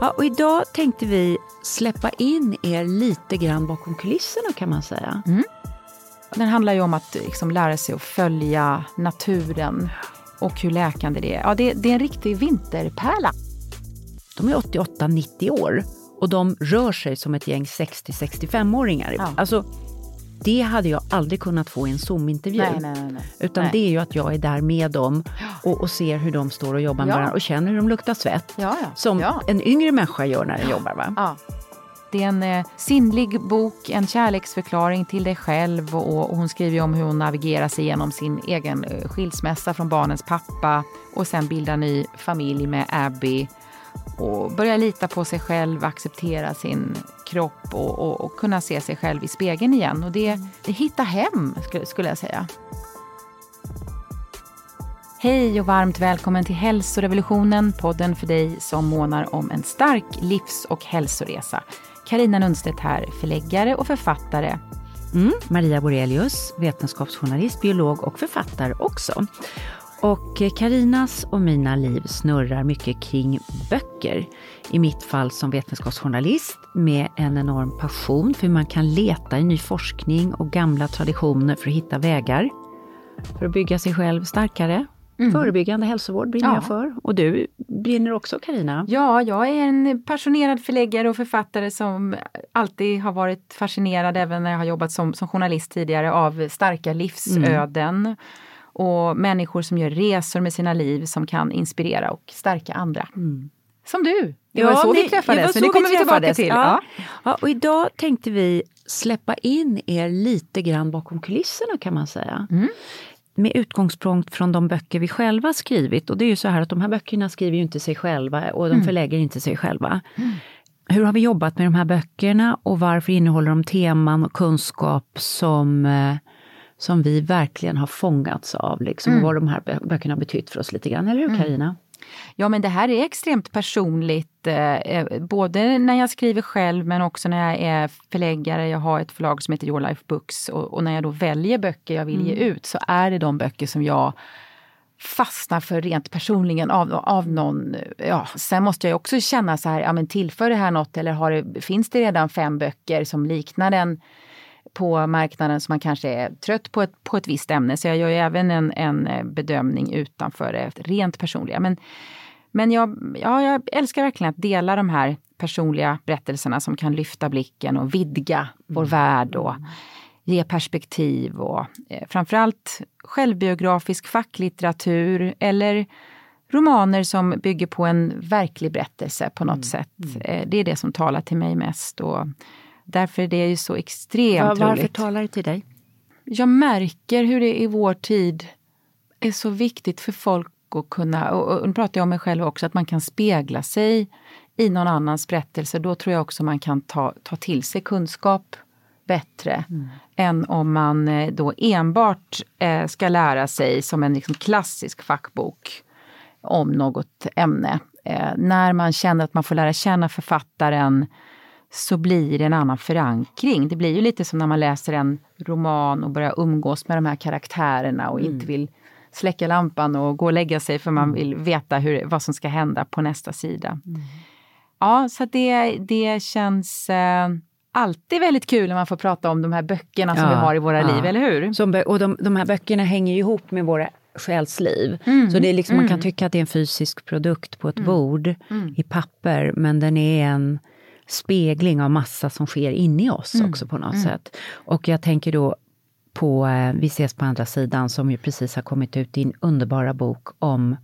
Ja, och idag tänkte vi släppa in er lite grann bakom kulisserna kan man säga. Mm. Den handlar ju om att liksom lära sig att följa naturen och hur läkande det är. Ja, det, det är en riktig vinterpärla. De är 88-90 år och de rör sig som ett gäng 60-65-åringar. Ja. Alltså, det hade jag aldrig kunnat få i en Zoom-intervju. Nej, nej, nej. Utan det är ju att jag är där med dem och, och ser hur de står och jobbar med Ja. varandra och känner hur de luktar svett. Ja, ja. Som en yngre människa gör när den jobbar. Va? Det är en eh, sinnlig bok, en kärleksförklaring till dig själv och, och hon skriver om hur hon navigerar sig igenom sin egen eh, skilsmässa från barnens pappa och sen bildar ny familj med Abby och börja lita på sig själv, acceptera sin kropp och, och, och kunna se sig själv i spegeln igen. Och det, det hitta hem, skulle, skulle jag säga. Hej och varmt välkommen till Hälsorevolutionen, podden för dig som månar om en stark livs och hälsoresa. Karina Nundstedt här, förläggare och författare. Mm, Maria Borelius, vetenskapsjournalist, biolog och författare också. Och Karinas och mina liv snurrar mycket kring böcker. I mitt fall som vetenskapsjournalist med en enorm passion för hur man kan leta i ny forskning och gamla traditioner för att hitta vägar. För att bygga sig själv starkare. Förebyggande hälsovård brinner Ja. jag för. Och du brinner också Karina. Ja, jag är en passionerad förläggare och författare som alltid har varit fascinerad, även när jag har jobbat som, som journalist tidigare, av starka livsöden. Och människor som gör resor med sina liv som kan inspirera och stärka andra. Som du! Det var så vi träffades, det var så så det kommer vi tillbaka till. Ja. Ja. Ja, och idag tänkte vi släppa in er lite grann bakom kulisserna kan man säga. Mm. Med utgångspunkt från de böcker vi själva skrivit. Och det är ju så här att de här böckerna skriver ju inte sig själva och de Mm. förlägger inte sig själva. Hur har vi jobbat med de här böckerna och varför innehåller de teman och kunskap som, eh, som vi verkligen har fångats av? Liksom, Mm. vad de här bö- böckerna har betytt för oss lite grann, eller hur Karina? Ja, men det här är extremt personligt, eh, eh, både när jag skriver själv men också när jag är förläggare. Jag har ett förlag som heter Your Life Books och, och när jag då väljer böcker jag vill ge ut så är det de böcker som jag fastnar för rent personligen av, av någon. Ja, sen måste jag också känna så här, ja men tillför det här något eller har det, finns det redan fem böcker som liknar den på marknaden som man kanske är trött på ett, på ett visst ämne. Så jag gör ju även en, en eh, bedömning utanför det rent personliga. Men, men jag, ja, jag älskar verkligen att dela de här personliga berättelserna som kan lyfta blicken och vidga vår värld och ge perspektiv och eh, framförallt självbiografisk facklitteratur eller romaner som bygger på en verklig berättelse på något sätt. Eh, det är det som talar till mig mest och därför är det ju så extremt Var, varför roligt. talar det till dig? Jag märker hur det i vår tid är så viktigt för folk att kunna, och, nu pratar jag om mig själv också, att man kan spegla sig i någon annans berättelse. Då tror jag också man kan ta, ta till sig kunskap bättre än om man eh, då enbart eh, ska lära sig som en liksom klassisk fackbok om något ämne. Eh, när man känner att man får lära känna författaren så blir det en annan förankring. Det blir ju lite som när man läser en roman och börjar umgås med de här karaktärerna och inte vill släcka lampan och gå och lägga sig för man vill veta hur, vad som ska hända på nästa sida. Ja, så det, det känns eh, alltid väldigt kul när man får prata om de här böckerna som Ja, vi har i våra ja. liv, eller hur? Som, och de, de här böckerna hänger ju ihop med våra själsliv. Mm. Så det är liksom, man kan tycka att det är en fysisk produkt på ett bord Mm. i papper, men den är en spegling av massa som sker inne i oss Mm. också på något sätt. Och jag tänker då på eh, Vi ses på andra sidan som ju precis har kommit ut, din underbara bok om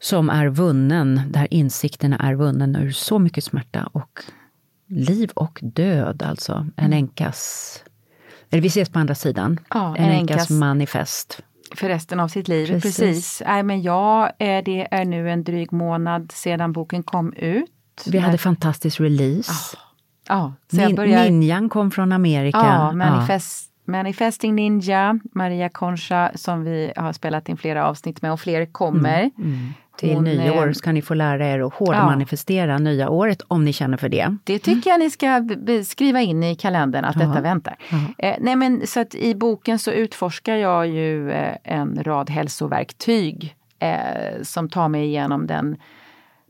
som är vunnen, där insikterna är vunnen ur så mycket smärta och liv och död, alltså. En änkas... Eller vi ses på andra sidan. Mm. Ja, en änkas- manifest. För resten av sitt liv, Precis. precis. Nej, men jag, eh, det är nu en dryg månad sedan boken kom ut. Vi hade fantastisk release. Ja, så jag Nin- börjar... Ninjan kom från Amerika. Ja, manifest, Manifesting Ninja, Maria Concha som vi har spelat in flera avsnitt med och fler kommer. Till Hon, nyår eh, ska ni få lära er att hårdmanifestera nya året om ni känner för det. Det tycker jag ni ska skriva in i kalendern att detta väntar. Eh, nej men så att i boken så utforskar jag ju eh, en rad hälsoverktyg eh, som tar mig igenom den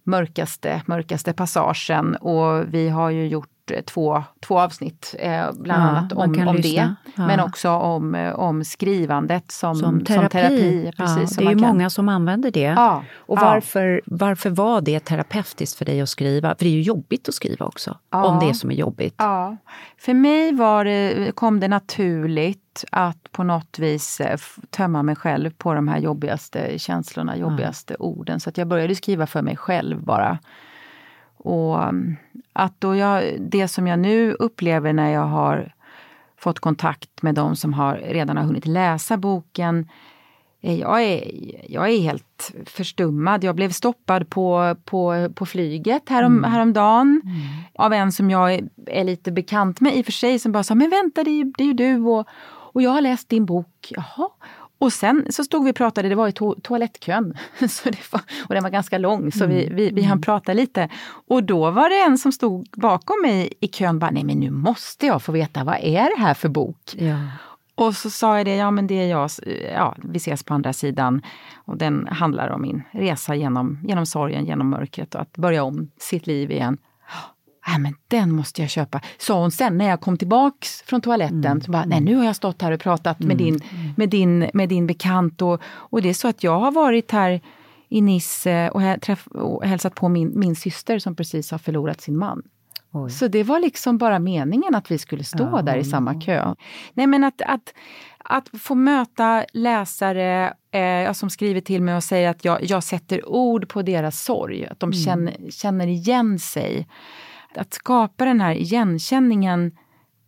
mörkaste, mörkaste passagen. Och vi har ju gjort två, två avsnitt, eh, bland ja, annat om, om det. Ja. Men också om, eh, om skrivandet som, som terapi. Som terapi precis, ja, det är ju kan... många som använder det. Och varför, varför var det terapeutiskt för dig att skriva? För det är ju jobbigt att skriva också, om det som är jobbigt. För mig var det, kom det naturligt att på något vis eh, tömma mig själv på de här jobbigaste känslorna, jobbigaste orden. Så att jag började skriva för mig själv bara. Och um, att då jag, det som jag nu upplever när jag har fått kontakt med de som har, redan har hunnit läsa boken. Jag är, jag är helt förstummad. Jag blev stoppad på, på, på flyget härom, mm. häromdagen mm. av en som jag är, är, lite bekant med i och för sig som bara sa, men vänta det är det är ju du och, och jag har läst din bok. Jaha. Och sen så stod vi och pratade, det var i to toalettkön. Så det var, och den var ganska lång så vi, vi, vi hann mm. prata lite. Och då var det en som stod bakom mig i kön bara, nej men nu måste jag få veta, vad är det här för bok? Ja. Och så sa jag det, ja men det är jag, ja, vi ses på andra sidan. Och den handlar om min resa genom, genom sorgen, genom mörkret och att börja om sitt liv igen äh, men den måste jag köpa. Sa hon sen när jag kom tillbaks från toaletten. Mm. Så bara, Nej, nu har jag stått här och pratat mm. med, din, med, din, med din bekant. Och, och det är så att jag har varit här i Nice och, träff, och hälsat på min, min syster som precis har förlorat sin man. Oj. Så det var liksom bara meningen att vi skulle stå ja, där i samma kö. Nej men att, att, att få möta läsare eh, som skriver till mig och säger att jag, jag sätter ord på deras sorg, att de mm. känner, känner igen sig att skapa den här igenkänningen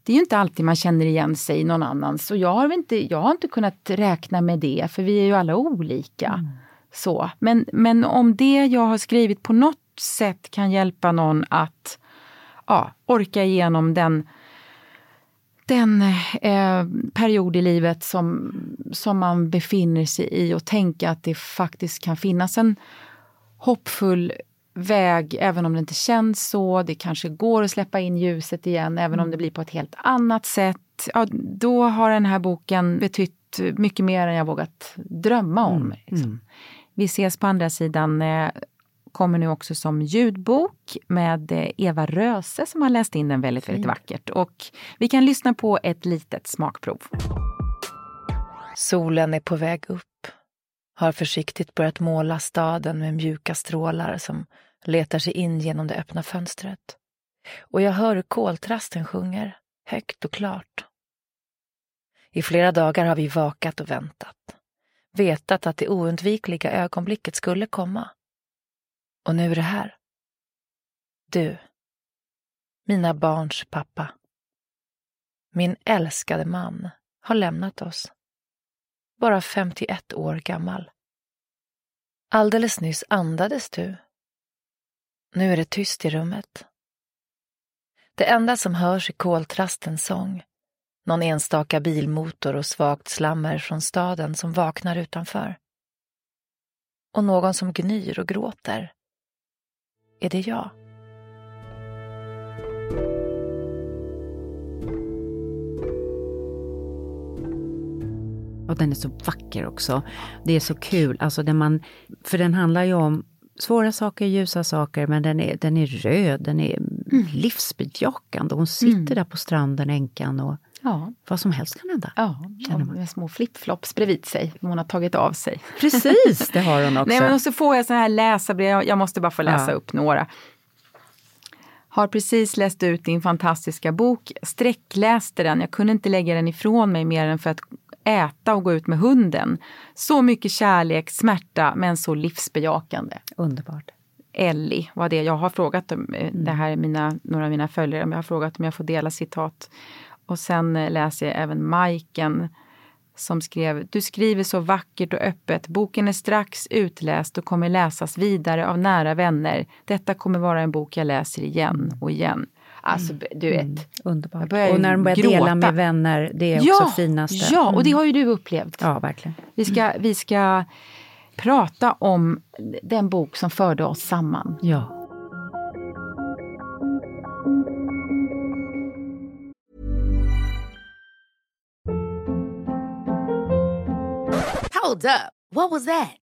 det är ju inte alltid man känner igen sig i någon annans. Och jag har inte, jag har inte kunnat räkna med det, för vi är ju alla olika. Mm. Så. Men, men om det jag har skrivit på något sätt kan hjälpa någon att ja, orka igenom den, den eh, period i livet som, som man befinner sig i och tänka att det faktiskt kan finnas en hoppfull väg, även om det inte känns så. Det kanske går att släppa in ljuset igen, även om mm. det blir på ett helt annat sätt. Ja, då har den här boken betytt mycket mer än jag vågat drömma om. Mm. Liksom. Mm. Vi ses på andra sidan eh, kommer nu också som ljudbok med eh, Eva Röse som har läst in den väldigt, väldigt vackert. Och vi kan lyssna på ett litet smakprov. Solen är på väg upp. Har försiktigt börjat måla staden med mjuka strålar som letar sig in genom det öppna fönstret. Och jag hör hur koltrasten sjunger, högt och klart. I flera dagar har vi vakat och väntat. Vetat att det oundvikliga ögonblicket skulle komma. Och nu är det här. Du. Mina barns pappa. Min älskade man har lämnat oss. Bara 51 år gammal. Alldeles nyss andades du nu är det tyst i rummet. Det enda som hörs är koltrastens sång, någon enstaka bilmotor och svagt slammer från staden som vaknar utanför. Och någon som gnyr och gråter. Är det jag? Och den är så vacker också. Det är så kul, alltså den man, för den handlar ju om svåra saker, ljusa saker, men den är, den är röd, den är mm. livsbejakande. Hon sitter mm. där på stranden, änkan, och ja. vad som helst kan hända. Ja, med små flipflops bredvid sig, hon har tagit av sig. Precis, det har hon också. Nej, men och så får jag såna här läsarbrev, jag måste bara få läsa ja. upp några. Har precis läst ut din fantastiska bok, sträckläste den, jag kunde inte lägga den ifrån mig mer än för att äta och gå ut med hunden. Så mycket kärlek, smärta, men så livsbejakande. Underbart. Ellie var det jag har frågat om. Eh, mm. Det här är mina, några av mina följare. Jag har frågat om jag får dela citat. Och sen eh, läser jag även Majken som skrev Du skriver så vackert och öppet. Boken är strax utläst och kommer läsas vidare av nära vänner. Detta kommer vara en bok jag läser igen och igen. Alltså mm. du vet. Mm. Underbart. Och när de börjar gråta. dela med vänner, det är ja, också finaste. Ja, och det mm. har ju du upplevt. Ja, verkligen. Vi ska, vi ska prata om den bok som förde oss samman. Ja. Hold up. What was that?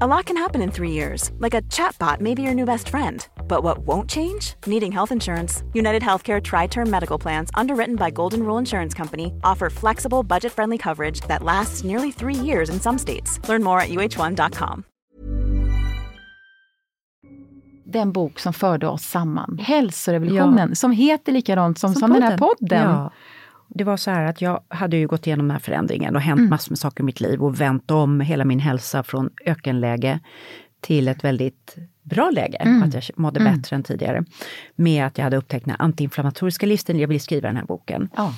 A lot can happen in three years, like a chatbot may be your new best friend. But what won't change? Needing health insurance. United Healthcare Tri Term Medical Plans, underwritten by Golden Rule Insurance Company, offer flexible, budget friendly coverage that lasts nearly three years in some states. Learn more at uh1.com. Den bok som förde oss samman, Hälsorevolutionen, Ja. som heter likadant som, som, den här podden. Ja. Det var så här att jag hade ju gått igenom den här förändringen och hänt Mm. massor med saker i mitt liv och vänt om hela min hälsa från ökenläge till ett väldigt bra läge, Mm. att jag mådde bättre än tidigare. Med att jag hade upptäckt den antiinflammatoriska livsstilen, jag ville skriva den här boken. Ja.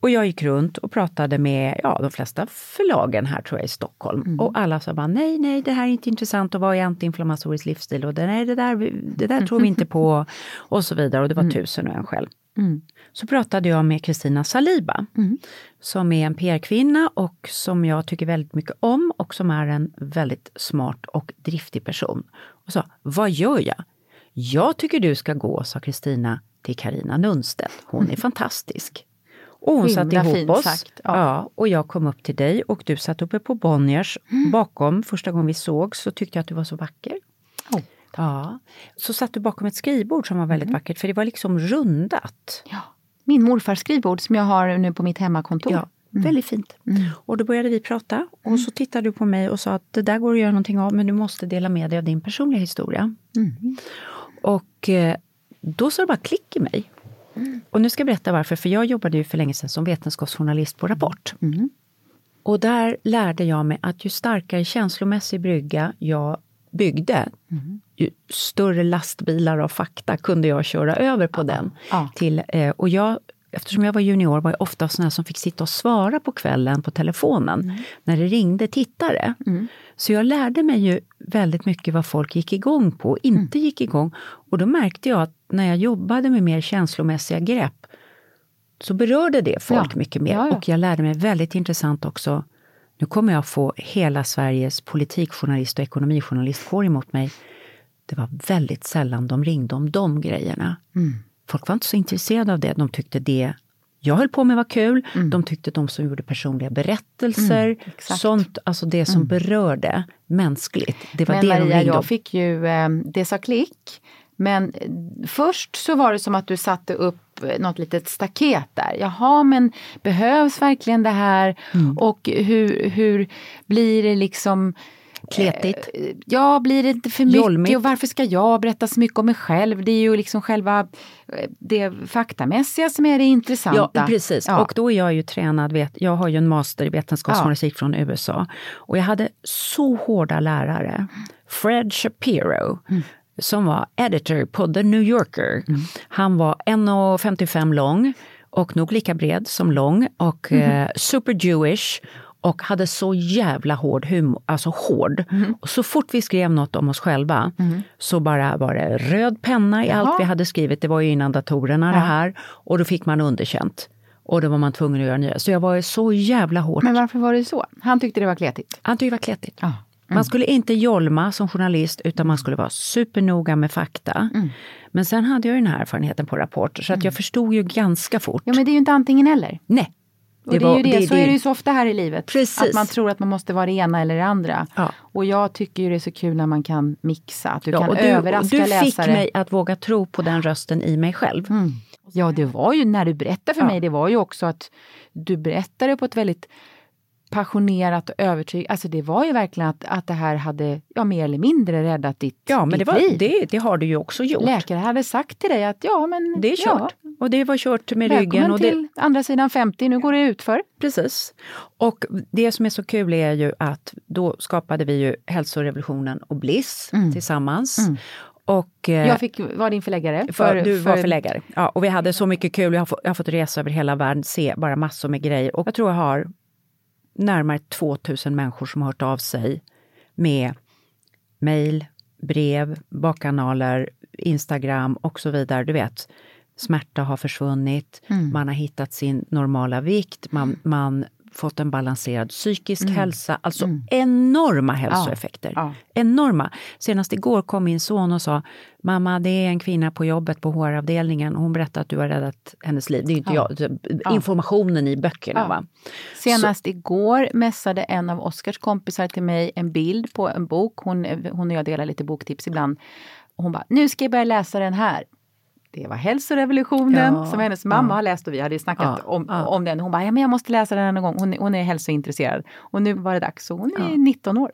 Och jag gick runt och pratade med ja, de flesta förlagen här tror jag i Stockholm. Mm. Och alla sa bara nej, nej, det här är inte intressant och vad är antiinflammatorisk livsstil och det, nej, det, där, det där tror vi inte på och så vidare. Och det var tusen och en skäl. Mm. Så pratade jag med Kristina Saliba, som är en PR-kvinna och som jag tycker väldigt mycket om och som är en väldigt smart och driftig person. Och sa, vad gör jag? Jag tycker du ska gå, sa Kristina, till Karina Nunstedt. Hon är fantastisk. Och hon Himla satte ihop oss. sagt, Ja. ja. och jag kom upp till dig och du satt uppe på Bonniers bakom. Första gången vi såg så tyckte jag att du var så vacker. Oh, ja. Så satt du bakom ett skrivbord som var väldigt vackert, för det var liksom rundat. Ja. Min morfars skrivbord som jag har nu på mitt hemmakontor. Ja, väldigt fint. Och då började vi prata och så tittade du på mig och sa att det där går att göra någonting av, men du måste dela med dig av din personliga historia. Och eh, då sa det bara klick i mig. Och nu ska jag berätta varför, för jag jobbade ju för länge sedan som vetenskapsjournalist på Rapport. Och där lärde jag mig att ju starkare känslomässig brygga jag byggde, ju större lastbilar av fakta kunde jag köra över på den. Till, eh, och jag, eftersom jag var junior var jag ofta sån här som fick sitta och svara på kvällen på telefonen när det ringde tittare. Så jag lärde mig ju väldigt mycket vad folk gick igång på och inte gick igång. Och då märkte jag att när jag jobbade med mer känslomässiga grepp så berörde det folk Ja. mycket mer. Ja, ja. Och jag lärde mig väldigt intressant också, nu kommer jag få hela Sveriges politikjournalist och ekonomijournalistkår emot mig. Det var väldigt sällan de ringde om de grejerna. Mm. Folk var inte så intresserade av det. De tyckte det jag höll på med var kul. Mm. De tyckte de som gjorde personliga berättelser, exakt. sånt, alltså det som berörde mänskligt. Det var Men det de Maria, ringde om. jag fick ju, eh, det sa klick. Men eh, först så var det som att du satte upp eh, något litet staket där. Jaha, men behövs verkligen det här? Mm. Och hur, hur blir det liksom Kletigt. Eh, Ja, blir det inte för mycket? Jolmigt. Och varför ska jag berätta så mycket om mig själv? Det är ju liksom själva eh, det faktamässiga som är det intressanta. Ja, precis. Ja. Och då är jag ju tränad, vet, jag har ju en master i vetenskapsjournalistik från USA. Och jag hade så hårda lärare. Fred Shapiro, som var editor på The New Yorker. Han var 1,55 lång och nog lika bred som lång och eh, super Jewish och hade så jävla hård humor, alltså hård. Och så fort vi skrev något om oss själva så bara var det röd penna i allt vi hade skrivit. Det var ju innan datorerna det här. Och då fick man underkänt. Och då var man tvungen att göra nya. Så jag var ju så jävla hårt. Men varför var det så? Han tyckte det var kletigt. Han tyckte det var kletigt. Ja. Man skulle inte jolma som journalist utan man skulle vara supernoga med fakta. Men sen hade jag ju den här erfarenheten på Rapport så att jag förstod ju ganska fort. Ja, men det är ju inte antingen eller. Nej. Och det, är ju det, så är det ju så ofta här i livet. Precis. Att man tror att man måste vara det ena eller det andra. Ja. Och jag tycker ju det är så kul när man kan mixa, att du Ja, kan du, överraska du fick läsare. mig att våga tro på den rösten i mig själv. Mm. Ja, det var ju när du berättade för Ja. mig, det var ju också att du berättade på ett väldigt passionerat och övertygat. Alltså det var ju verkligen att, att det här hade ja, mer eller mindre räddat ditt, Ja, men det, var, liv. det, det har du ju också gjort. Läkare hade sagt till dig att ja, men Det är kört. Och det var kört med Ja, ryggen. välkommen Och det, till andra sidan 50, nu går det utför. Precis. Och det som är så kul är ju att då skapade vi ju hälsorevolutionen och Bliss tillsammans. Och, eh, Jag fick vara din förläggare. för, du var förläggare. Ja, och vi hade så mycket kul. Jag har, fått, jag har fått resa över hela världen, se bara massor med grejer. Och jag tror jag har närmare 2000 människor som har hört av sig med mejl, brev, bakkanaler, Instagram och så vidare. Du vet, smärta har försvunnit, man har hittat sin normala vikt, man, man fått en balanserad psykisk hälsa. Alltså enorma hälsoeffekter. Ja. Enorma. Senast igår kom min son och sa Mamma, det är en kvinna på jobbet på HR-avdelningen och hon berättar att du har räddat hennes liv. Det är ju inte Ja. jag, informationen i böckerna. Ja. Va? Senast igår mässade en av Oskars kompisar till mig en bild på en bok. Hon, hon och jag delar lite boktips ibland. Hon bara, nu ska jag börja läsa den här. Det var hälsorevolutionen Ja, som hennes mamma ja. har läst och vi hade ju snackat Ja, om, om den. Hon bara, ja, men jag måste läsa den någon gång. Hon, hon är hälsointresserad. Och nu var det dags. Så hon är 19 år.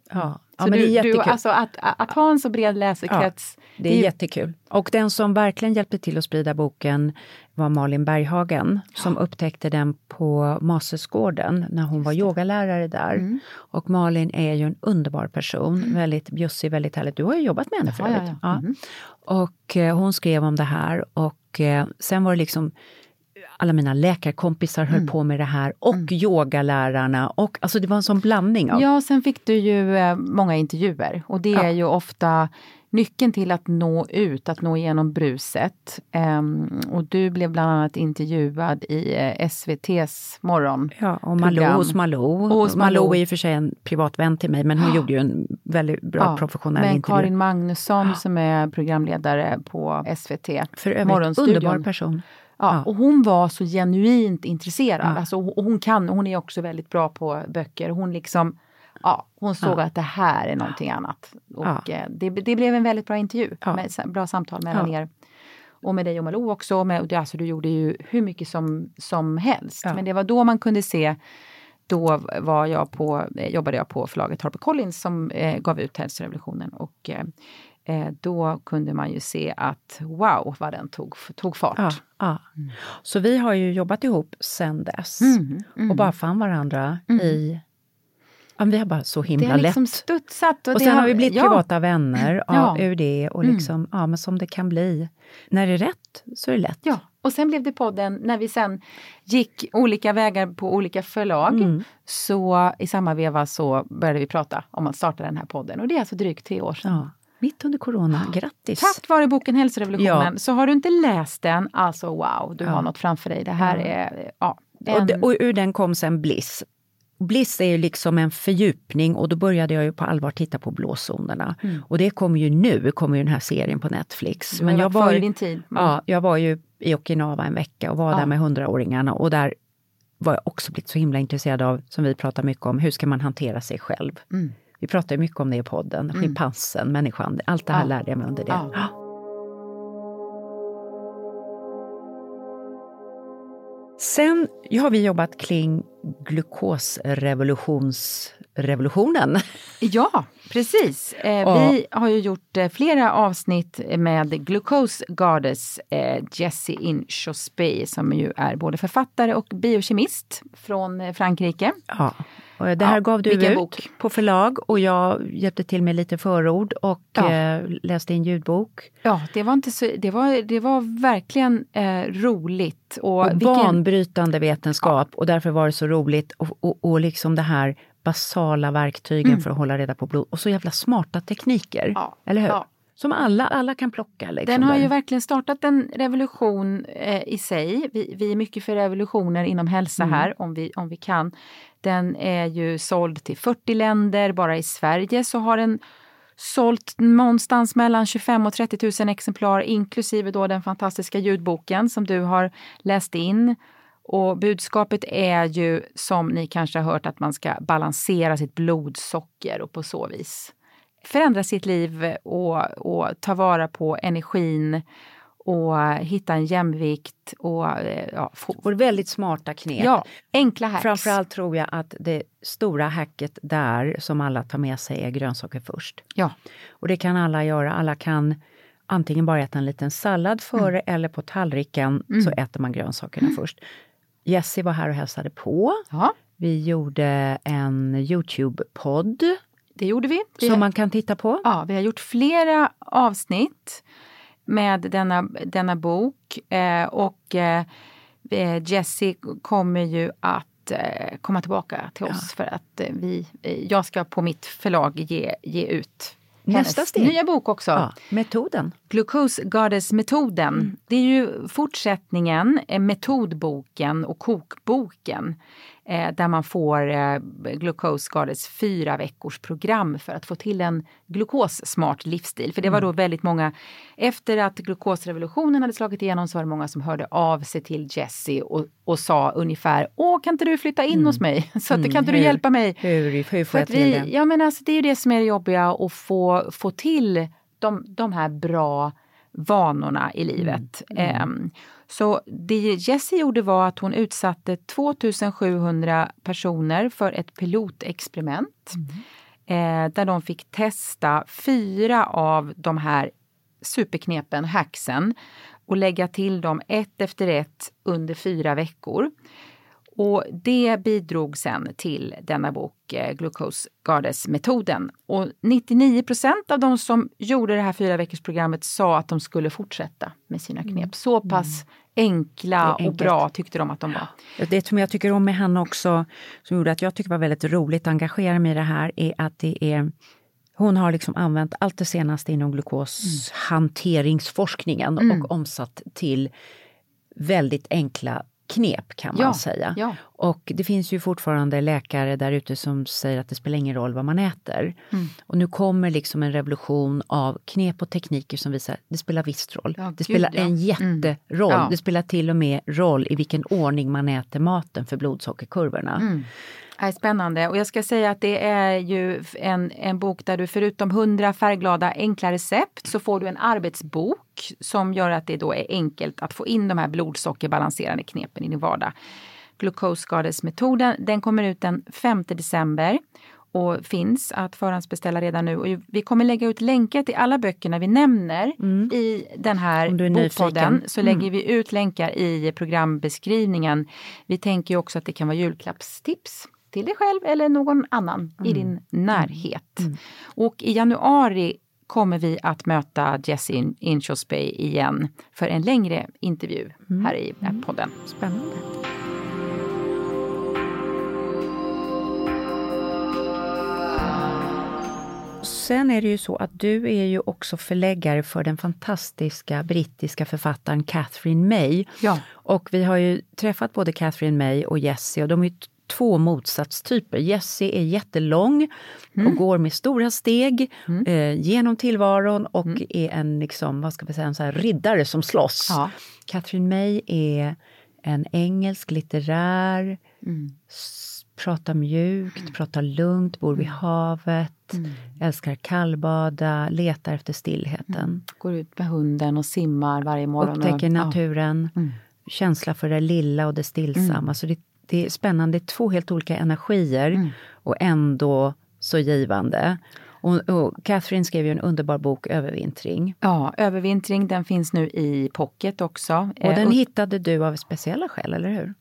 Så du. Du, alltså att, att ha en så bred läsekrets. Det är jättekul. Och den som verkligen hjälpte till att sprida boken var Malin Berghagen som upptäckte den på Masersgården när hon var yogalärare där. Mm. Och Malin är ju en underbar person, väldigt bjussig, väldigt härligt. Du har ju jobbat med henne Ja, förut. ja, ja. Mhm. Och eh, hon skrev om det här och eh, sen var det liksom alla mina läkarkompisar Mm. höll på med det här och yogalärarna och alltså det var en sån blandning av Ja, sen fick du ju eh, många intervjuer och det Ja. är ju ofta nyckeln till att nå ut, att nå igenom bruset. Ehm, och du blev bland annat intervjuad i eh, SVTs morgon. Ja, och Malou hos Malou. Hos Malou. Malou. är i och för sig en privat vän till mig, men hon gjorde ju en väldigt bra professionell Men intervju. Karin Magnusson som är programledare på SVT. För övrigt, underbar person. Ja, Ja. Och hon var så genuint intresserad. Ja. Alltså, och hon kan, hon är också väldigt bra på böcker. Hon liksom Ja, hon såg att det här är någonting annat. Och Ja. eh, det, det blev en väldigt bra intervju. Ja. Med, bra samtal mellan Ja. er. Och med dig och Malou också. Med, alltså, du gjorde ju hur mycket som, som helst. Ja. Men det var då man kunde se då var jag på, eh, jobbade jag på förlaget HarperCollins som eh, gav ut Hälsorevolutionen. Och eh, eh, då kunde man ju se att wow vad den tog, tog fart. Ja, ja. Så vi har ju jobbat ihop sen dess Mm, mm. och bara fann varandra i... Ja, vi har bara så Det himla har liksom lätt. studsat. Och det sen har vi blivit ja. privata vänner Ja. ja. ur det och liksom, ja men som det kan bli. När det är rätt så är det lätt. Ja, och sen blev det podden när vi sen gick olika vägar på olika förlag. Mm. Så i samma veva så började vi prata om att starta den här podden och det är alltså drygt tre år sedan. Mitt under corona, grattis! Tack vare boken Hälsorevolutionen. Ja. Så har du inte läst den, alltså wow, du Ja. har något framför dig. Det här Ja. är, ja. Och, en- det, och ur den kom sen Bliss. Bliss är ju liksom en fördjupning och då började jag ju på allvar titta på blåzonerna. Och det kommer ju nu, kommer ju den här serien på Netflix. Har jag före ju, din tid. Mm. Ja, jag var ju i Okinawa en vecka och var Ja. där med hundraåringarna och där var jag också blivit så himla intresserad av, som vi pratar mycket om, hur ska man hantera sig själv? Mm. Vi pratar ju mycket om det i podden, schimpansen, människan, allt det här Ja. lärde jag mig under det. Ja. Sen har vi jobbat kring glukosrevolutionsrevolutionen. Ja, precis. Eh, Ja. Vi har ju gjort eh, flera avsnitt med Glucose Goddess eh, Jessie Inchospey som ju är både författare och biokemist från eh, Frankrike. Ja. Och det här Ja, gav du ut bok. på förlag och jag hjälpte till med lite förord och Ja. eh, läste in ljudbok. Ja, det var, inte så, det var, det var verkligen eh, roligt. Och, Och vilken, banbrytande vetenskap och därför var det så roligt och, och, och liksom det här basala verktygen för att hålla reda på blod och så jävla smarta tekniker. Mm. Ja, Eller hur? ja. Som alla, alla kan plocka. Liksom, Den har där. ju verkligen startat en revolution eh, i sig. Vi, vi är mycket för revolutioner inom hälsa Mm. här om vi, om vi kan. Den är ju såld till 40 länder. Bara i Sverige så har den sålt någonstans mellan 25 och 30 000 exemplar inklusive då den fantastiska ljudboken som du har läst in. Och budskapet är ju som ni kanske har hört att man ska balansera sitt blodsocker och på så vis förändra sitt liv och, och ta vara på energin och hitta en jämvikt och eh, ja, få, Och väldigt smarta knep. ja, enkla hacks. Framförallt tror jag att det stora hacket där som alla tar med sig är grönsaker först. Ja. Och det kan alla göra. Alla kan antingen bara äta en liten sallad före eller på tallriken så äter man grönsakerna först. Jessie var här och hälsade på. ja, Vi gjorde en Youtube-podd det gjorde vi. vi som man kan titta på. Ja, vi har gjort flera avsnitt med denna, denna bok eh, och eh, Jessie kommer ju att eh, komma tillbaka till oss för att eh, vi, eh, jag ska på mitt förlag ge, ge ut Nästa steg. nya bok också. Ja, metoden. Glucose Goddess-metoden. Det är ju fortsättningen, eh, metodboken och kokboken eh, där man får eh, Glucose Goddess fyra veckors program för att få till en glukossmart livsstil. För det var då väldigt många, efter att glukosrevolutionen hade slagit igenom så var det många som hörde av sig till Jessie och, och sa ungefär Åh, kan inte du flytta in hos mig? Så att, kan inte du hur- hjälpa mig? Hur, hur För får jag att till vi, det? ja, men alltså, det är ju det som är det jobbiga, att få, få till de, de här bra vanorna i livet. Ehm, så det Jessie gjorde var att hon utsatte 2700 personer för ett pilotexperiment eh, där de fick testa fyra av de här superknepen, hacksen och lägga till dem ett efter ett under fyra veckor. Och det bidrog sen till denna bok, eh, Glucose Goddess-metoden. Och 99 procent av de som gjorde det här fyra veckors programmet sa att de skulle fortsätta med sina knep. Så pass enkla Det är och bra tyckte de att de var. Det som jag tycker om med henne också, som gjorde att jag tycker var väldigt roligt att engagera mig i det här, är att det är hon har liksom använt allt det senaste inom glukoshanteringsforskningen Mm. och omsatt till väldigt enkla knep kan man Ja, säga. ja. Och det finns ju fortfarande läkare där ute som säger att det spelar ingen roll vad man äter. Mm. Och nu kommer liksom en revolution av knep och tekniker som visar att det spelar visst roll. Ja, det gud, spelar ja. en Mm. jätteroll. Ja. Det spelar till och med roll i vilken ordning man äter maten för blodsockerkurvorna. Mm. Det är spännande och jag ska säga att det är ju en, en bok där du förutom 100 färgglada enkla recept så får du en arbetsbok som gör att det då är enkelt att få in de här blodsockerbalanserande knepen i din vardag. Glucose Goddess-metoden, den kommer ut den 5 december och finns att förhandsbeställa redan nu. Och vi kommer lägga ut länkar till alla böckerna vi nämner i den här bokpodden. Så lägger vi ut länkar i programbeskrivningen. Vi tänker också att det kan vara julklappstips till dig själv eller någon annan i din närhet. Och i januari kommer vi att möta Jessie Inchosby igen för en längre intervju här i podden. Spännande. Sen är det ju så att du är ju också förläggare för den fantastiska brittiska författaren Catherine May. Ja. Och vi har ju träffat både Catherine May och Jessie och de är två motsatstyper. Jessie är jättelång Mm. och går med stora steg eh, genom tillvaron och är en, liksom, vad ska vi säga, en så här riddare som slåss. Ja. Catherine May är en engelsk litterär, Mm. pratar mjukt, pratar lugnt, bor Mm. vid havet, älskar kallbada, letar efter stillheten. Går ut med hunden och simmar varje morgon. Upptäcker och, naturen, Mm. känsla för det lilla och det stillsamma. Så det, det är spännande, det är två helt olika energier Mm. och ändå så givande. Och, och Catherine skrev ju en underbar bok, Övervintring. Ja, övervintring den finns nu i pocket också. Och Eh, den hittade du av speciella skäl, eller hur?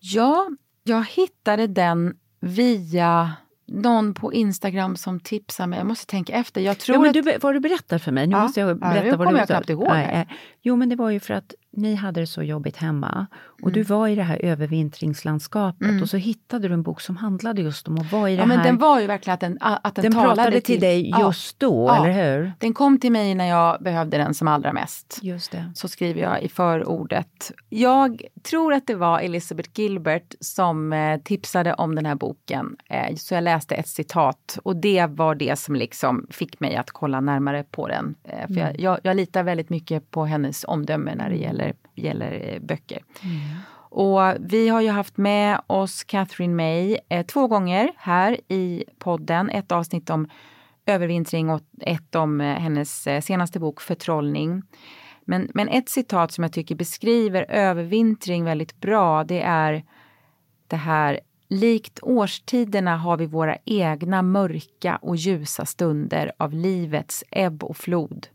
Ja, jag hittade den via någon på Instagram som tipsade mig. Jag måste tänka efter. Jag tror Jo, men att... du, vad du berättar för mig, nu Ja. måste jag Ja, berätta nu vad kommer du jag knappt ihåg Jo, men det var ju för att ni hade det så jobbigt hemma och Mm. du var i det här övervintringslandskapet och så hittade du en bok som handlade just om att vara i det ja, men här. den var ju verkligen att den, att den, den talade pratade till dig Ja, just då, Ja. eller hur? Den kom till mig när jag behövde den som allra mest. Just det. Så skriver jag i förordet. Jag tror att det var Elizabeth Gilbert som eh, tipsade om den här boken. Eh, så jag läste ett citat och det var det som liksom fick mig att kolla närmare på den. Eh, för jag, jag, jag litar väldigt mycket på hennes omdöme när det gäller, gäller eh, böcker. Och vi har ju haft med oss Catherine May eh, två gånger här i podden. Ett avsnitt om övervintring och ett om eh, hennes eh, senaste bok Förtrollning. Men, men ett citat som jag tycker beskriver övervintring väldigt bra, det är det här Likt årstiderna har vi våra egna mörka och ljusa stunder av livets ebb och flod.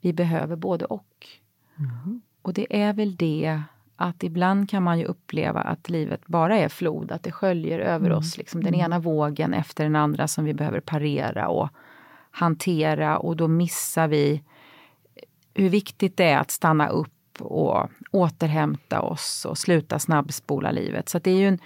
Vi behöver både och. Mm. Och det är väl det att ibland kan man ju uppleva att livet bara är flod, att det sköljer över mm. oss, liksom den mm. ena vågen efter den andra som vi behöver parera och hantera och då missar vi hur viktigt det är att stanna upp och återhämta oss och sluta snabbspola livet. Så det är ju en,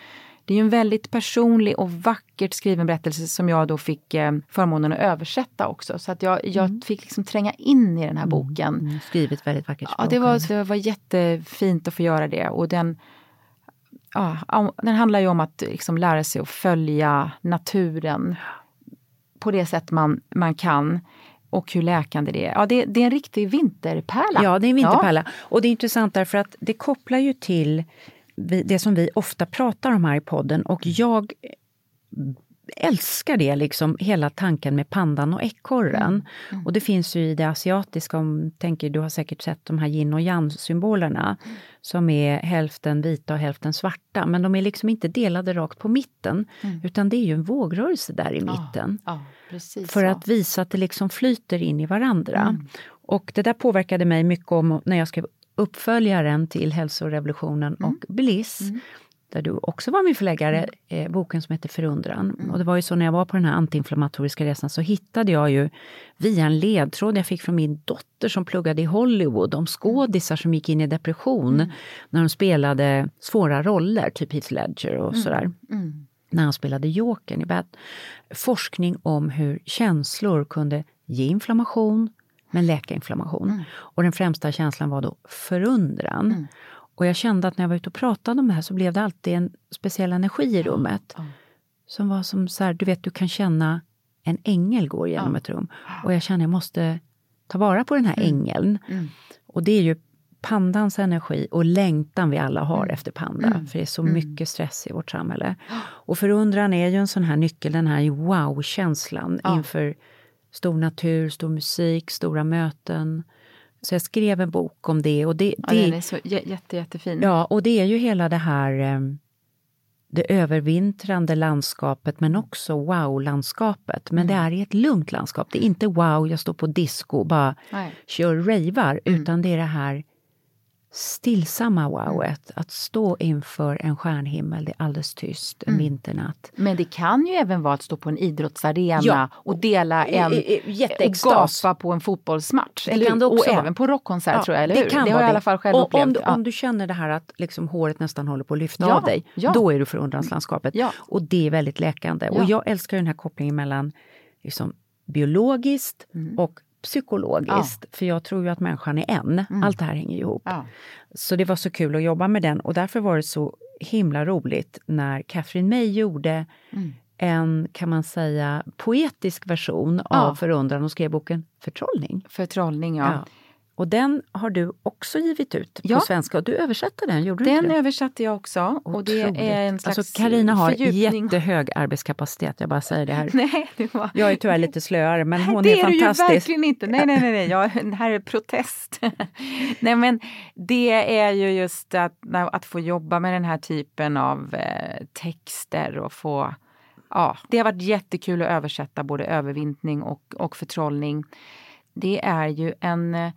det är en väldigt personlig och vackert skriven berättelse som jag då fick eh, förmånen att översätta också. Så att jag, jag mm. fick liksom tränga in i den här mm. boken. Mm. Skrivit väldigt vackert. Ja, det var, det var jättefint att få göra det. Och den, ja, den handlar ju om att liksom lära sig att följa naturen på det sätt man, man kan och hur läkande det är. Ja, det, det, är en riktig vinterpärla. Ja, det är en vinterpärla. Ja. Och det är intressant därför att det kopplar ju till det som vi ofta pratar om här i podden och jag älskar det, liksom hela tanken med pandan och ekorren. Mm. Mm. Och det finns ju i det asiatiska, om tänker, du har säkert sett de här yin och yang-symbolerna, mm. som är hälften vita och hälften svarta, men de är liksom inte delade rakt på mitten, mm. utan det är ju en vågrörelse där i mitten. Ja, ja, för så. att visa att det liksom flyter in i varandra. Mm. Och det där påverkade mig mycket om när jag skrev uppföljaren till Hälsorevolutionen mm. och Bliss, mm. där du också var min förläggare, mm. eh, boken som heter Förundran. Mm. Och det var ju så när jag var på den här antiinflammatoriska resan så hittade jag ju via en ledtråd jag fick från min dotter som pluggade i Hollywood om skådisar som gick in i depression mm. när de spelade svåra roller, typ Heath Ledger och mm. sådär när han spelade Jokern i Bad. Forskning om hur känslor kunde ge inflammation, men läka inflammation. Mm. Och den främsta känslan var då förundran. Mm. Och jag kände att när jag var ute och pratade om det här så blev det alltid en speciell energi i rummet. Ja. Som var som så här, du vet, du kan känna en ängel går genom ett rum. Och jag känner jag måste ta vara på den här mm. ängeln. Mm. Och det är ju pandans energi och längtan vi alla har mm. efter panda. Mm. För det är så mm. mycket stress i vårt samhälle. Och förundran är ju en sån här nyckel, den här wow-känslan ja. inför stor natur, stor musik, stora möten. Så jag skrev en bok om det. Och det, ja, den är så jätte, jättefin. Ja, och det är ju hela det här ehm, det övervintrande landskapet men också wow-landskapet. Men mm. det är i ett lugnt landskap. Det är inte wow, jag står på disco och bara Nej. kör ravar, mm. utan det är det här stillsamma wowet, att stå inför en stjärnhimmel, det är alldeles tyst, en mm. vinternatt. Men det kan ju även vara att stå på en idrottsarena ja. och dela en... Och gapa på en fotbollsmatch. Eller, kan och även på rockkonsert ja, tror jag, eller hur? Det, kan det har jag i alla fall själv och upplevt. Om du, ja. om du känner det här att liksom håret nästan håller på att lyfta ja, av dig, då är du förundranslandskapet. Och det är väldigt läkande. Och jag älskar den här kopplingen mellan liksom, biologiskt mm. och psykologiskt, ja. för jag tror ju att människan är en. Mm. Allt det här hänger ihop. Ja. Så det var så kul att jobba med den och därför var det så himla roligt när Catherine May gjorde mm. en, kan man säga, poetisk version ja. av Förundran och skrev boken Förtrollning. Förtrollning, ja. Och den har du också givit ut ja. på svenska. Och du översatte den, gjorde den du Den översatte jag också. Och det är en slags alltså, Carina har fördjupning. jättehög arbetskapacitet, jag bara säger det här. nej, det var... Jag är tyvärr lite slöare, men hon det är, fantastisk. Det är du ju verkligen inte. Nej, nej, nej, nej. Jag, här är protest. nej, men det är ju just att, att få jobba med den här typen av eh, texter och få Ja, det har varit jättekul att översätta både övervintning och, och förtrollning. Det är ju en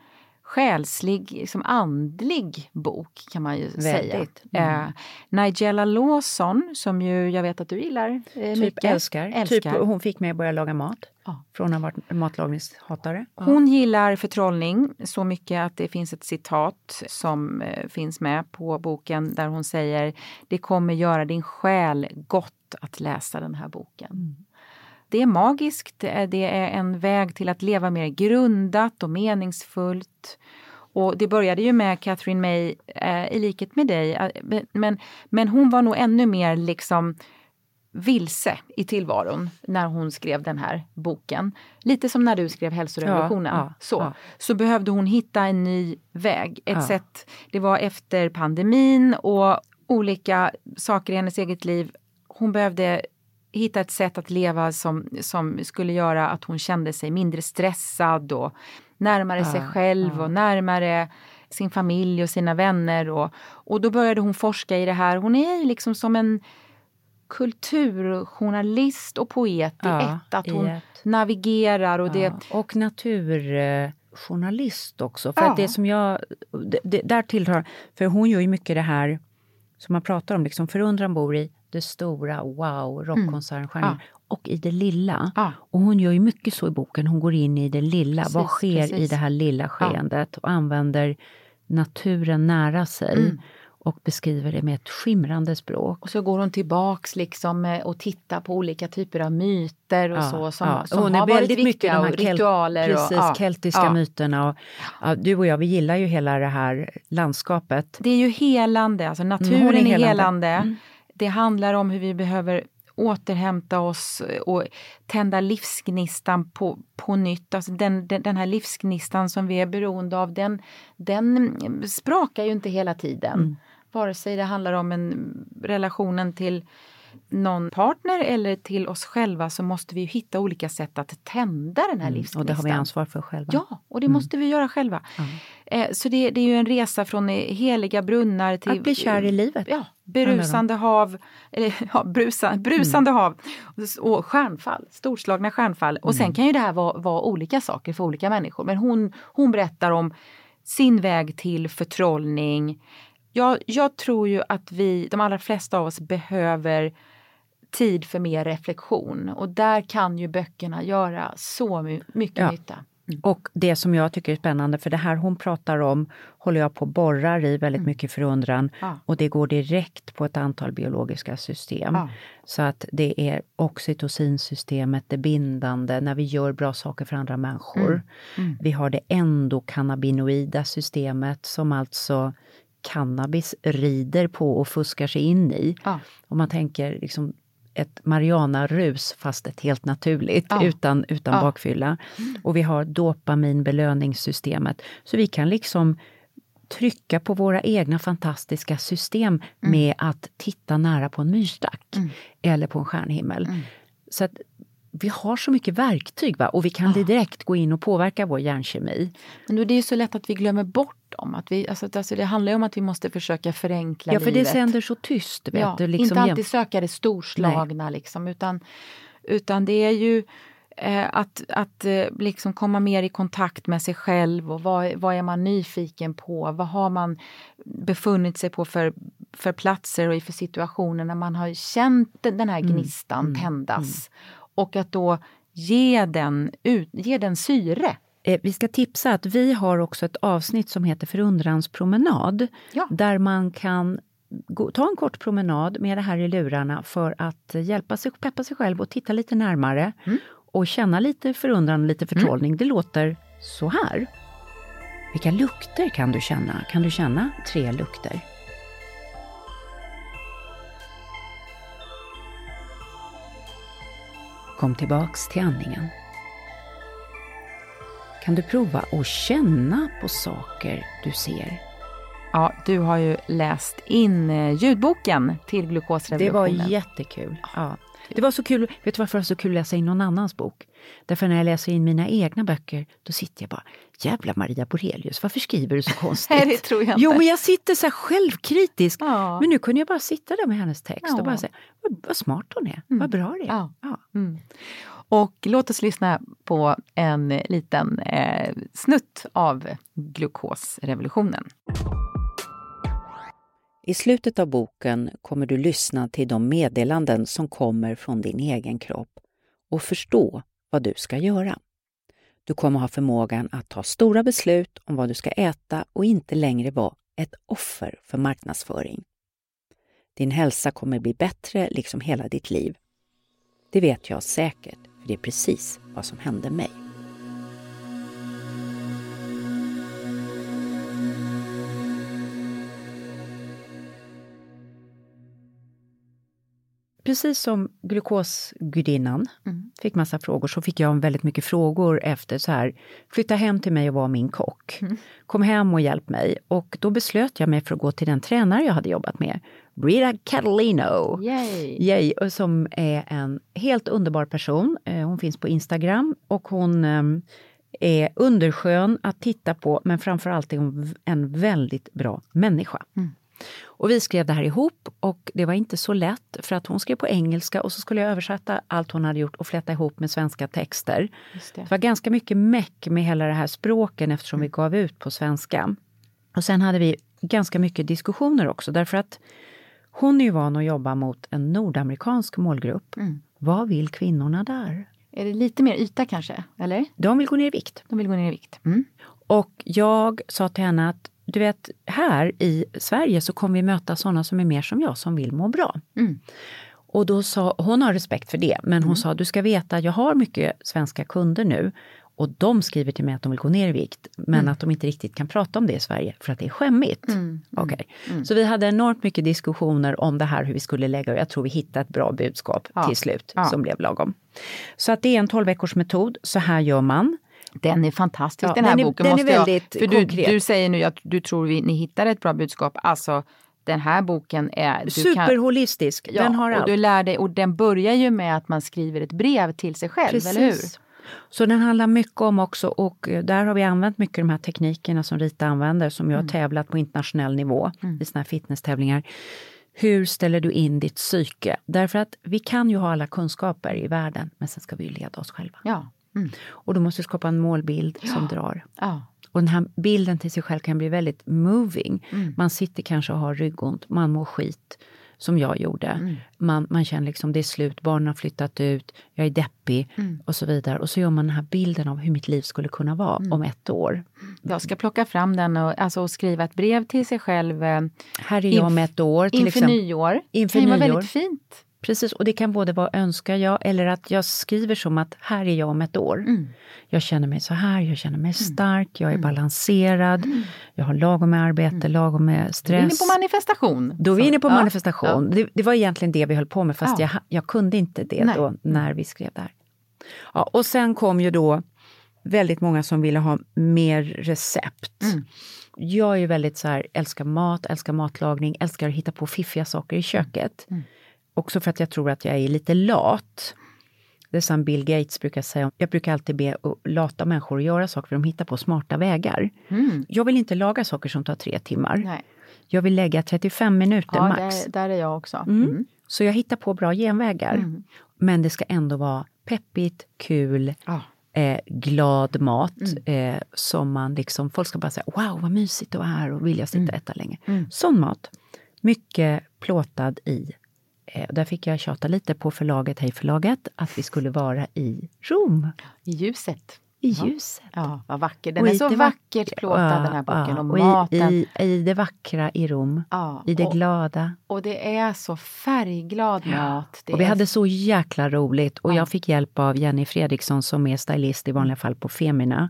själslig, liksom andlig bok kan man ju Väldigt. säga. Mm. Eh, Nigella Lawson, som ju jag vet att du gillar eh, typ. Älskar. älskar. Typ, hon fick mig att börja laga mat. Ja. Från att ha varit matlagningshatare. Hon gillar förtrollning så mycket att det finns ett citat som eh, finns med på boken där hon säger Det kommer göra din själ gott att läsa den här boken. Mm. Det är magiskt, det är en väg till att leva mer grundat och meningsfullt. Och det började ju med Catherine May, eh, i likhet med dig, eh, men, men hon var nog ännu mer liksom vilse i tillvaron när hon skrev den här boken. Lite som när du skrev Hälsorevolutionen. Ja, ja, så, ja. så behövde hon hitta en ny väg. Ett sätt, det var efter pandemin och olika saker i hennes eget liv. Hon behövde hitta ett sätt att leva som, som skulle göra att hon kände sig mindre stressad och närmare ja, sig själv ja. och närmare sin familj och sina vänner. Och, och då började hon forska i det här. Hon är liksom som en kulturjournalist och poet i ja, ett. Att hon ett. navigerar och det... Och naturjournalist också. För att det som jag... Det, det, där tillhör... För hon gör ju mycket det här som man pratar om, liksom förundran bor i det stora, wow, rockkoncernstjärnan. Mm. Ja. Och i det lilla. Ja. Och hon gör ju mycket så i boken, hon går in i det lilla. Precis, Vad sker precis. i det här lilla skeendet? Och använder naturen nära sig. Mm. och beskriver det med ett skimrande språk. Och så går hon tillbaks liksom och tittar på olika typer av myter och så som, som hon har varit viktiga och ritualer. Precis, och, ja. keltiska myterna. Och, du och jag, vi gillar ju hela det här landskapet. Det är ju helande, alltså naturen är helande. helande. Mm. Det handlar om hur vi behöver återhämta oss och tända livsgnistan på, på nytt. Alltså den, den, den här livsgnistan som vi är beroende av, den, den sprakar ju inte hela tiden. Mm. Vare sig det handlar om en relationen till någon partner eller till oss själva så måste vi hitta olika sätt att tända den här mm, livsgnistan. Och det har vi ansvar för själva. Ja, och det mm. måste vi göra själva. Mm. Eh, så det, det, är ju en resa från heliga brunnar till... Att bli kär i livet. Ja, berusande hav, eller ja, brusa, brusande mm. hav och stjärnfall, storslagna stjärnfall. Och sen mm. kan ju det här vara, vara olika saker för olika människor. Men hon, hon berättar om sin väg till förtrollning. Jag, jag tror ju att vi, de allra flesta av oss behöver tid för mer reflektion och där kan ju böckerna göra så mycket ja. nytta. Mm. Och det som jag tycker är spännande, för det här hon pratar om håller jag på och borrar i väldigt mm. mycket förundran ja. och det går direkt på ett antal biologiska system. Ja. Så att det är oxytocinsystemet, det bindande, när vi gör bra saker för andra människor. Mm. Mm. Vi har det endokannabinoida systemet som alltså cannabis rider på och fuskar sig in i. Ja. Om man tänker liksom ett Mariana-rus fast ett helt naturligt ja. utan, utan ja. bakfylla. Och vi har dopaminbelöningssystemet. Så vi kan liksom trycka på våra egna fantastiska system mm. med att titta nära på en myrstack mm. eller på en stjärnhimmel. Mm. Så att vi har så mycket verktyg va? och vi kan ja. direkt gå in och påverka vår hjärnkemi. Men det är så lätt att vi glömmer bort dem. Att vi, alltså, alltså det handlar ju om att vi måste försöka förenkla livet. Ja, för livet. det sänder så tyst. Vet ja, du, liksom, inte alltid söka det storslagna liksom, utan, utan det är ju eh, att, att eh, liksom komma mer i kontakt med sig själv och vad, vad är man nyfiken på? Vad har man befunnit sig på för, för platser och för situationer när man har känt den här mm, gnistan mm, tändas? Mm. Och att då ge den, ut, ge den syre. Eh, vi ska tipsa att vi har också ett avsnitt som heter Förundranspromenad. Ja. Där man kan gå, ta en kort promenad med det här i lurarna för att hjälpa sig, peppa sig själv och titta lite närmare. Mm. Och känna lite förundran lite förtrollning. Mm. Det låter så här. Vilka lukter kan du känna? Kan du känna tre lukter? Kom tillbaks till andningen. Kan du prova att känna på saker du ser? Ja, du har ju läst in eh, ljudboken till glukosrevolutionen. Det var jättekul. Ja. Det var så kul, vet du varför det var så kul att läsa in någon annans bok? Därför när jag läser in mina egna böcker, då sitter jag bara, jävla Maria Borelius, varför skriver du så konstigt? Nej, det tror jag inte. Jo, men jag sitter så här självkritisk. Ja. Men nu kunde jag bara sitta där med hennes text ja. och bara säga, vad, vad smart hon är, mm. vad bra det är. Ja. Mm. Och låt oss lyssna på en liten eh, snutt av glukosrevolutionen. I slutet av boken kommer du lyssna till de meddelanden som kommer från din egen kropp och förstå vad du ska göra. Du kommer ha förmågan att ta stora beslut om vad du ska äta och inte längre vara ett offer för marknadsföring. Din hälsa kommer bli bättre liksom hela ditt liv. Det vet jag säkert, för det är precis vad som hände mig. Precis som glukosgudinnan mm. fick massa frågor, så fick jag väldigt mycket frågor efter så här, flytta hem till mig och var min kock. Mm. Kom hem och hjälp mig. Och då beslöt jag mig för att gå till den tränare jag hade jobbat med, Brita Catalino. Yay. Yay, som är en helt underbar person. Eh, hon finns på Instagram och hon ehm, är underskön att titta på, men framförallt är hon en väldigt bra människa. Och vi skrev det här ihop och det var inte så lätt för att hon skrev på engelska och så skulle jag översätta allt hon hade gjort och fläta ihop med svenska texter. Det. Det var ganska mycket meck med hela det här språken eftersom vi gav ut på svenska. Och sen hade vi ganska mycket diskussioner också därför att hon är ju van att jobba mot en nordamerikansk målgrupp. Vad vill kvinnorna där? Är det lite mer yta kanske? Eller? De vill gå ner i vikt. De vill gå ner i vikt. Mm. Och jag sa till henne att du vet, här i Sverige så kommer vi möta sådana som är mer som jag, som vill må bra. Mm. Och då sa, hon har respekt för det, men hon sa du ska veta, jag har mycket svenska kunder nu och de skriver till mig att de vill gå ner i vikt, men att de inte riktigt kan prata om det i Sverige för att det är skämmigt. Okej. Så vi hade enormt mycket diskussioner om det här hur vi skulle lägga och jag tror vi hittade ett bra budskap Ja. till slut Ja. som blev lagom. Så att det är en 12 veckors metod, så här gör man. Den är fantastisk Ja, den här den är- boken. den är måste jag, väldigt för du, konkret. du säger nu att du tror vi, ni hittar ett bra budskap. Alltså den här boken är... Kan, Superholistisk, ja, den har och allt. du lär dig, och den börjar ju med att man skriver ett brev till sig själv, eller hur? Så den handlar mycket om också, och eh, där har vi använt mycket de här teknikerna som Rita använder, som jag har tävlat på internationell nivå i såna här fitnesstävlingar. Hur ställer du in ditt psyke? Därför att vi kan ju ha alla kunskaper i världen, men sen ska vi ju leda oss själva. Ja. Mm. Och då måste skapa en målbild som drar. ja. Och den här bilden till sig själv kan bli väldigt moving. Man sitter kanske och har ryggont, man mår skit, som jag gjorde. Man, man känner liksom det är slut, barnen har flyttat ut, jag är deppig och så vidare. Och så gör man den här bilden av hur mitt liv skulle kunna vara om ett år. Jag ska plocka fram den och, alltså, och skriva ett brev till sig själv eh, Här är jag om ett år till inför exempel. nyår. Inför det kan ju vara väldigt fint. Precis, och det kan både vara önskar jag eller att jag skriver som att här är jag om ett år. Mm. Jag känner mig så här, jag känner mig stark, jag är balanserad, jag har lagom med arbete, lagom med Mm. Du är stress. inne på manifestation. Då är vi inne på ja, manifestation. Det, det var egentligen det vi höll på med fast Ja. jag, jag kunde inte det Nej. då när vi skrev det här. Ja, och sen kom ju då väldigt många som ville ha mer recept. Mm. Jag är ju väldigt så här, älskar mat, älskar matlagning, älskar att hitta på fiffiga saker i köket. Mm. Också för att jag tror att jag är lite lat. Det är som Bill Gates brukar säga, jag brukar alltid be lata människor att göra saker för de hittar på smarta vägar. Jag vill inte laga saker som tar tre timmar. Mm. Nej. Jag vill lägga 35 minuter Ja, max. där, där är jag också. Mm. Mm. Så jag hittar på bra genvägar. Men det ska ändå vara peppigt, kul, Ja. eh, glad mat. Eh, som man liksom, folk ska bara säga wow vad mysigt det var här och vill jag sitta och äta länge. Sån mat. Mycket plåtad i. Eh, där fick jag tjata lite på förlaget, Hej förlaget, att vi skulle vara i Rom. I ljuset. I ljuset. Ja, vad vacker. Den Och är i så vackert vackra- plåtad Ja, den här boken. ja, och i- maten. I, i det vackra i Rom. Ja, I det och- glada. Och det är så färgglad mat. Och vi är hade så jäkla roligt och jag fick hjälp av Jenny Fredriksson som är stylist i vanliga fall på Femina.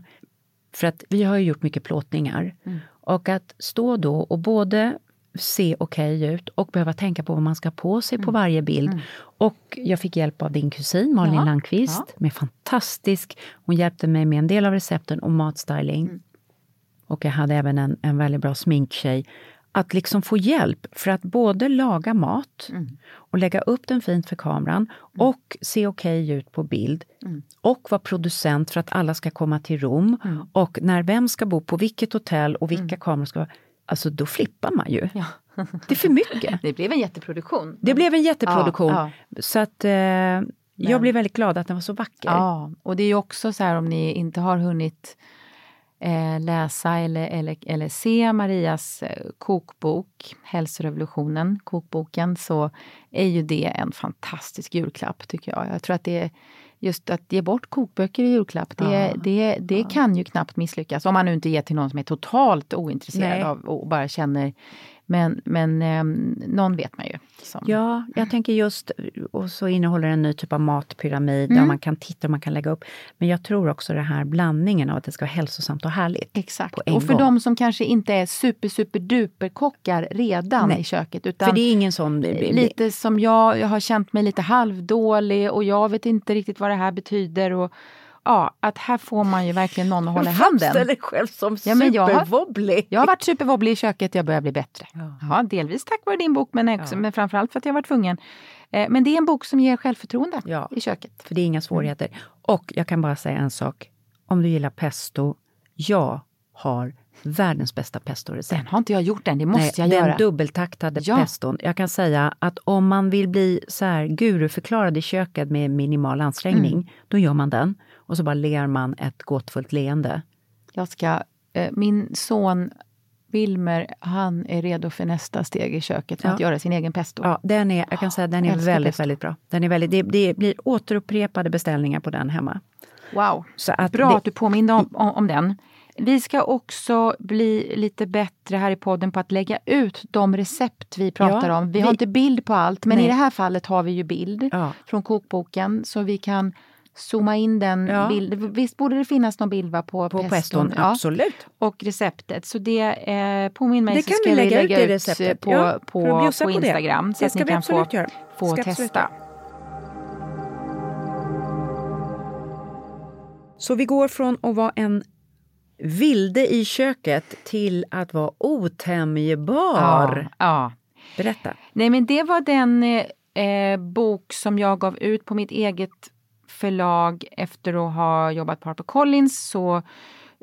För att vi har ju gjort mycket plåtningar. Mm. Och att stå då och både se okej ut och behöva tänka på vad man ska på sig Mm. på varje bild. Och jag fick hjälp av din kusin Malin Ja, Landqvist ja. med fantastisk, hon hjälpte mig med en del av recepten och matstyling. Mm. Och jag hade även en, en väldigt bra sminktjej. Att liksom få hjälp för att både laga mat och lägga upp den fint för kameran och se okej ut på bild. Och vara producent för att alla ska komma till Rom. Och när vem ska bo på vilket hotell och vilka kameror ska vara. Alltså då flippar man ju. Ja. Det är för mycket. Det blev en jätteproduktion. Det blev en jätteproduktion. Ja, Så att eh, jag blev väldigt glad att den var så vacker. Ja, och det är ju också så här om ni inte har hunnit eh, läsa eller, eller, eller se Marias eh, kokbok, Hälsorevolutionen, kokboken, så är ju det en fantastisk julklapp tycker jag. Jag tror att det just att ge bort kokböcker i julklapp, det, Ja. det, det kan ju knappt misslyckas. Om man nu inte ger till någon som är totalt ointresserad Nej. av och bara känner men, men ehm, någon vet man ju. Som, Ja, jag tänker just, och så innehåller en ny typ av matpyramid Mm. där man kan titta och man kan lägga upp. Men jag tror också den här blandningen av att det ska vara hälsosamt och härligt. Exakt. Och för gång. de som kanske inte är super, super duper kockar redan Nej. i köket. Utan För det är ingen sån... lite som jag, jag har känt mig lite halvdålig och jag vet inte riktigt vad det här betyder. Och, ja, att här får man ju verkligen någon att hålla i handen. Framställer dig själv som Ja, men jag har-. Jag har varit superwobblig i köket, jag börjar bli bättre. Ja. Ja, delvis tack vare din bok, men, också, Ja. men framförallt för att jag var tvungen. Eh, Men det är en bok som ger självförtroende Ja. i köket. För det är inga svårigheter. Och jag kan bara säga en sak. om du gillar pesto, jag har världens bästa pestorecept. Den har inte jag gjort än, det måste Nej, jag den göra. dubbeltaktade Ja. peston. Jag kan säga att om man vill bli så här guruförklarad i köket med minimal ansträngning, Mm. då gör man den. Och så bara ler man ett gåtfullt leende. Jag ska, eh, min son Wilmer, han är redo för nästa steg i köket för Ja. att göra sin egen pesto. Ja, den är, jag kan säga den är älskar väldigt, pesto. väldigt bra. Den är väldigt, det, det blir återupprepade beställningar på den hemma. Wow! Så att Bra det- att du påminde om, om, om den. Vi ska också bli lite bättre här i podden på att lägga ut de recept vi pratar Ja, om. Vi, vi- har inte bild på allt, men Nej. i det här fallet har vi ju bild Ja. från kokboken så vi kan zooma in den Ja. bilden. Visst borde det finnas någon bild va, på, På peston? peston, Ja. absolut. Och receptet. Så det eh, påminn mig Det så kan ska vi lägga i ut receptet. på, Ja, på, på på det. Instagram så Det att ni kan få, göra. få testa. Så vi går från att vara en vilde i köket till att vara otämjbar. Ja, ja. Berätta. Nej men det var den eh, eh, bok som jag gav ut på mitt eget förlag efter att ha jobbat på HarperCollins så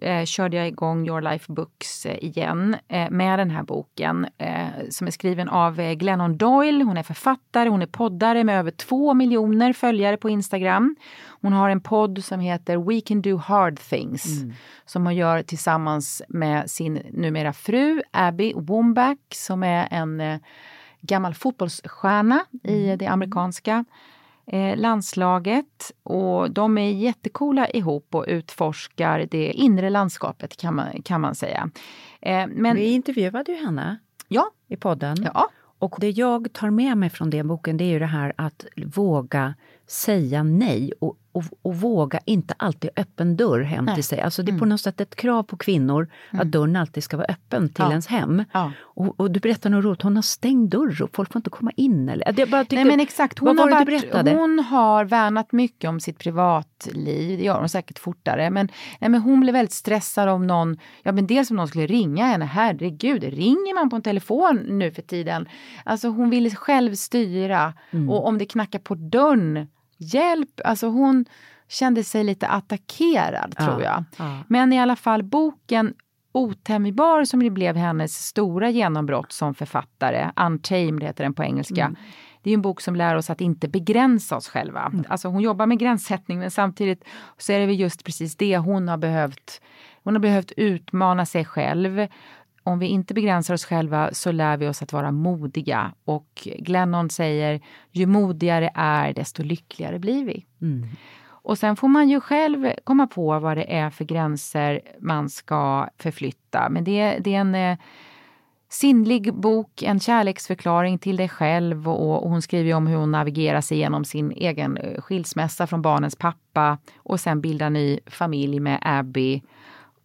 eh, körde jag igång Your Life Books eh, igen eh, med den här boken eh, som är skriven av eh, Glennon Doyle. Hon är författare, hon är poddare med över två miljoner följare på Instagram. Hon har en podd som heter We Can Do Hard Things som hon gör tillsammans med sin numera fru Abby Wambach som är en eh, gammal fotbollsstjärna i det amerikanska eh, landslaget. Och de är jättekola ihop och utforskar det inre landskapet kan man, kan man säga. Eh, men Vi intervjuade ju henne ja, i podden. ja, Och det jag tar med mig från den boken det är ju det här att våga säga nej och, och, och våga inte alltid öppen dörr hem Nej. till sig. Alltså det är på något sätt ett krav på kvinnor att dörren alltid ska vara öppen till Ja. ens hem. Ja. Och, och du berättar något roligt, hon har stängd dörr och folk får inte komma in. Eller? Jag bara tyckte, Nej men exakt, hon har, varit, hon har värnat mycket om sitt privatliv, det gör hon säkert fortare. Men, nej, men hon blev väldigt stressad om någon, ja men dels om någon skulle ringa henne, herregud, ringer man på en telefon nu för tiden? Alltså hon ville själv styra Mm. och om det knackar på dörren, hjälp! Alltså hon kände sig lite attackerad Ja, tror jag. ja. Men i alla fall boken Otämjbar som det blev hennes stora genombrott som författare, Untamed heter den på engelska. Mm. Det är en bok som lär oss att inte begränsa oss själva. Alltså hon jobbar med gränssättning men samtidigt så är det väl just precis det hon har behövt. Hon har behövt utmana sig själv. Om vi inte begränsar oss själva så lär vi oss att vara modiga. Och Glennon säger, ju modigare är desto lyckligare blir vi. Mm. Och sen får man ju själv komma på vad det är för gränser man ska förflytta. Men det, det är en eh, sinnlig bok, en kärleksförklaring till dig själv och, och hon skriver om hur hon navigerar sig genom sin egen eh, skilsmässa från barnens pappa och sen bildar ny familj med Abby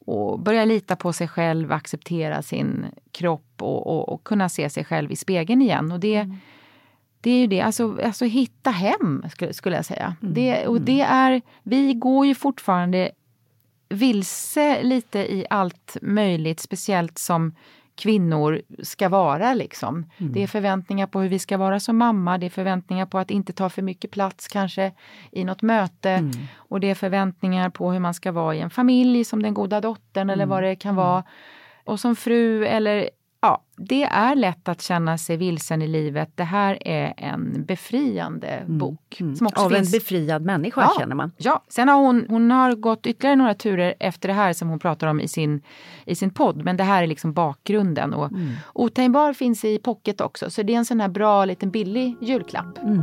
och börja lita på sig själv, acceptera sin kropp och, och, och kunna se sig själv i spegeln igen. Och det, det är ju det, alltså, alltså hitta hem skulle, skulle jag säga. Det, och det är, vi går ju fortfarande vilse lite i allt möjligt, speciellt som kvinnor ska vara. Liksom. Det är förväntningar på hur vi ska vara som mamma, det är förväntningar på att inte ta för mycket plats kanske i något möte. Och det är förväntningar på hur man ska vara i en familj som den goda dottern eller vad det kan vara. Och som fru eller ja, det är lätt att känna sig vilsen i livet. Det här är en befriande bok. Som också Av finns en befriad människa Ja. känner man. Ja, sen har hon, hon har gått ytterligare några turer efter det här som hon pratar om i sin, i sin podd. Men det här är liksom bakgrunden. Och Mm. Otämjbar finns i pocket också, så det är en sån här bra liten billig julklapp. Mm.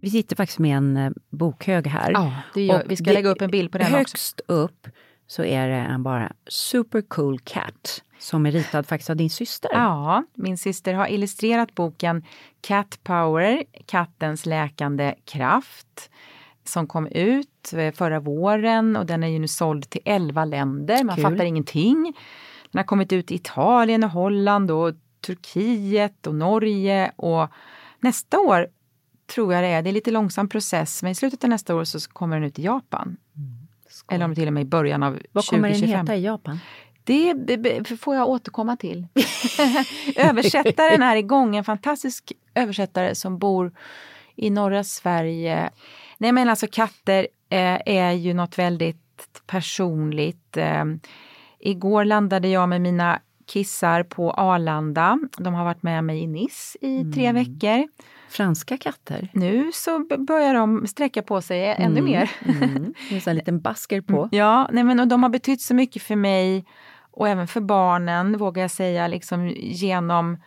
Vi sitter faktiskt med en eh, bokhög här. Ja, gör, Och vi ska det- lägga upp en bild på den högst också. upp så är det en bara super cool cat som är ritad faktiskt av din syster. Ja, min syster har illustrerat boken Cat Power, kattens läkande kraft som kom ut eh, förra våren och den är ju nu såld till 11 länder. Man Kul. fattar ingenting. Den har kommit ut i Italien och Holland och Turkiet och Norge och nästa år tror jag det är, det är lite långsam process, men i slutet av nästa år så kommer den ut i Japan. Eller om det till och med i början av Vad kommer den 2025. heta i Japan? Det får jag återkomma till. Översättaren är igång, en fantastisk översättare som bor i norra Sverige. Nej men alltså katter eh, är ju något väldigt personligt. Eh, igår landade jag med mina kissar på Arlanda. De har varit med mig i Nice i tre veckor. Franska katter? Nu så börjar de sträcka på sig ännu mer. Mm. Det är en liten basker på. Ja, nej men och de har betytt så mycket för mig och även för barnen, vågar jag säga, liksom genom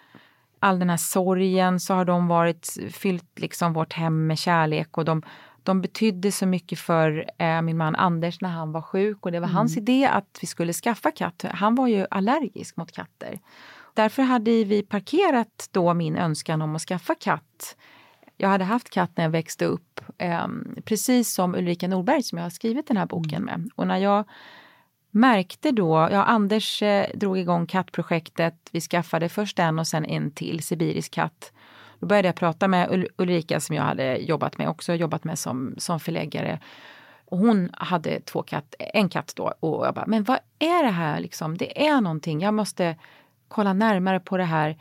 all den här sorgen så har de varit, fyllt liksom vårt hem med kärlek och de, de betydde så mycket för eh, min man Anders när han var sjuk och det var hans idé att vi skulle skaffa katt. Han var ju allergisk mot katter. Därför hade vi parkerat då min önskan om att skaffa katt. Jag hade haft katt när jag växte upp, eh, precis som Ulrika Norberg som jag har skrivit den här boken med. Och när jag märkte då, ja Anders eh, drog igång kattprojektet, vi skaffade först en och sen en till, sibirisk katt. Då började jag prata med Ul- Ulrika som jag hade jobbat med också, jobbat med som, som förläggare. Och hon hade två katt, en katt då och jag bara, men vad är det här liksom? Det är någonting, jag måste kolla närmare på det här.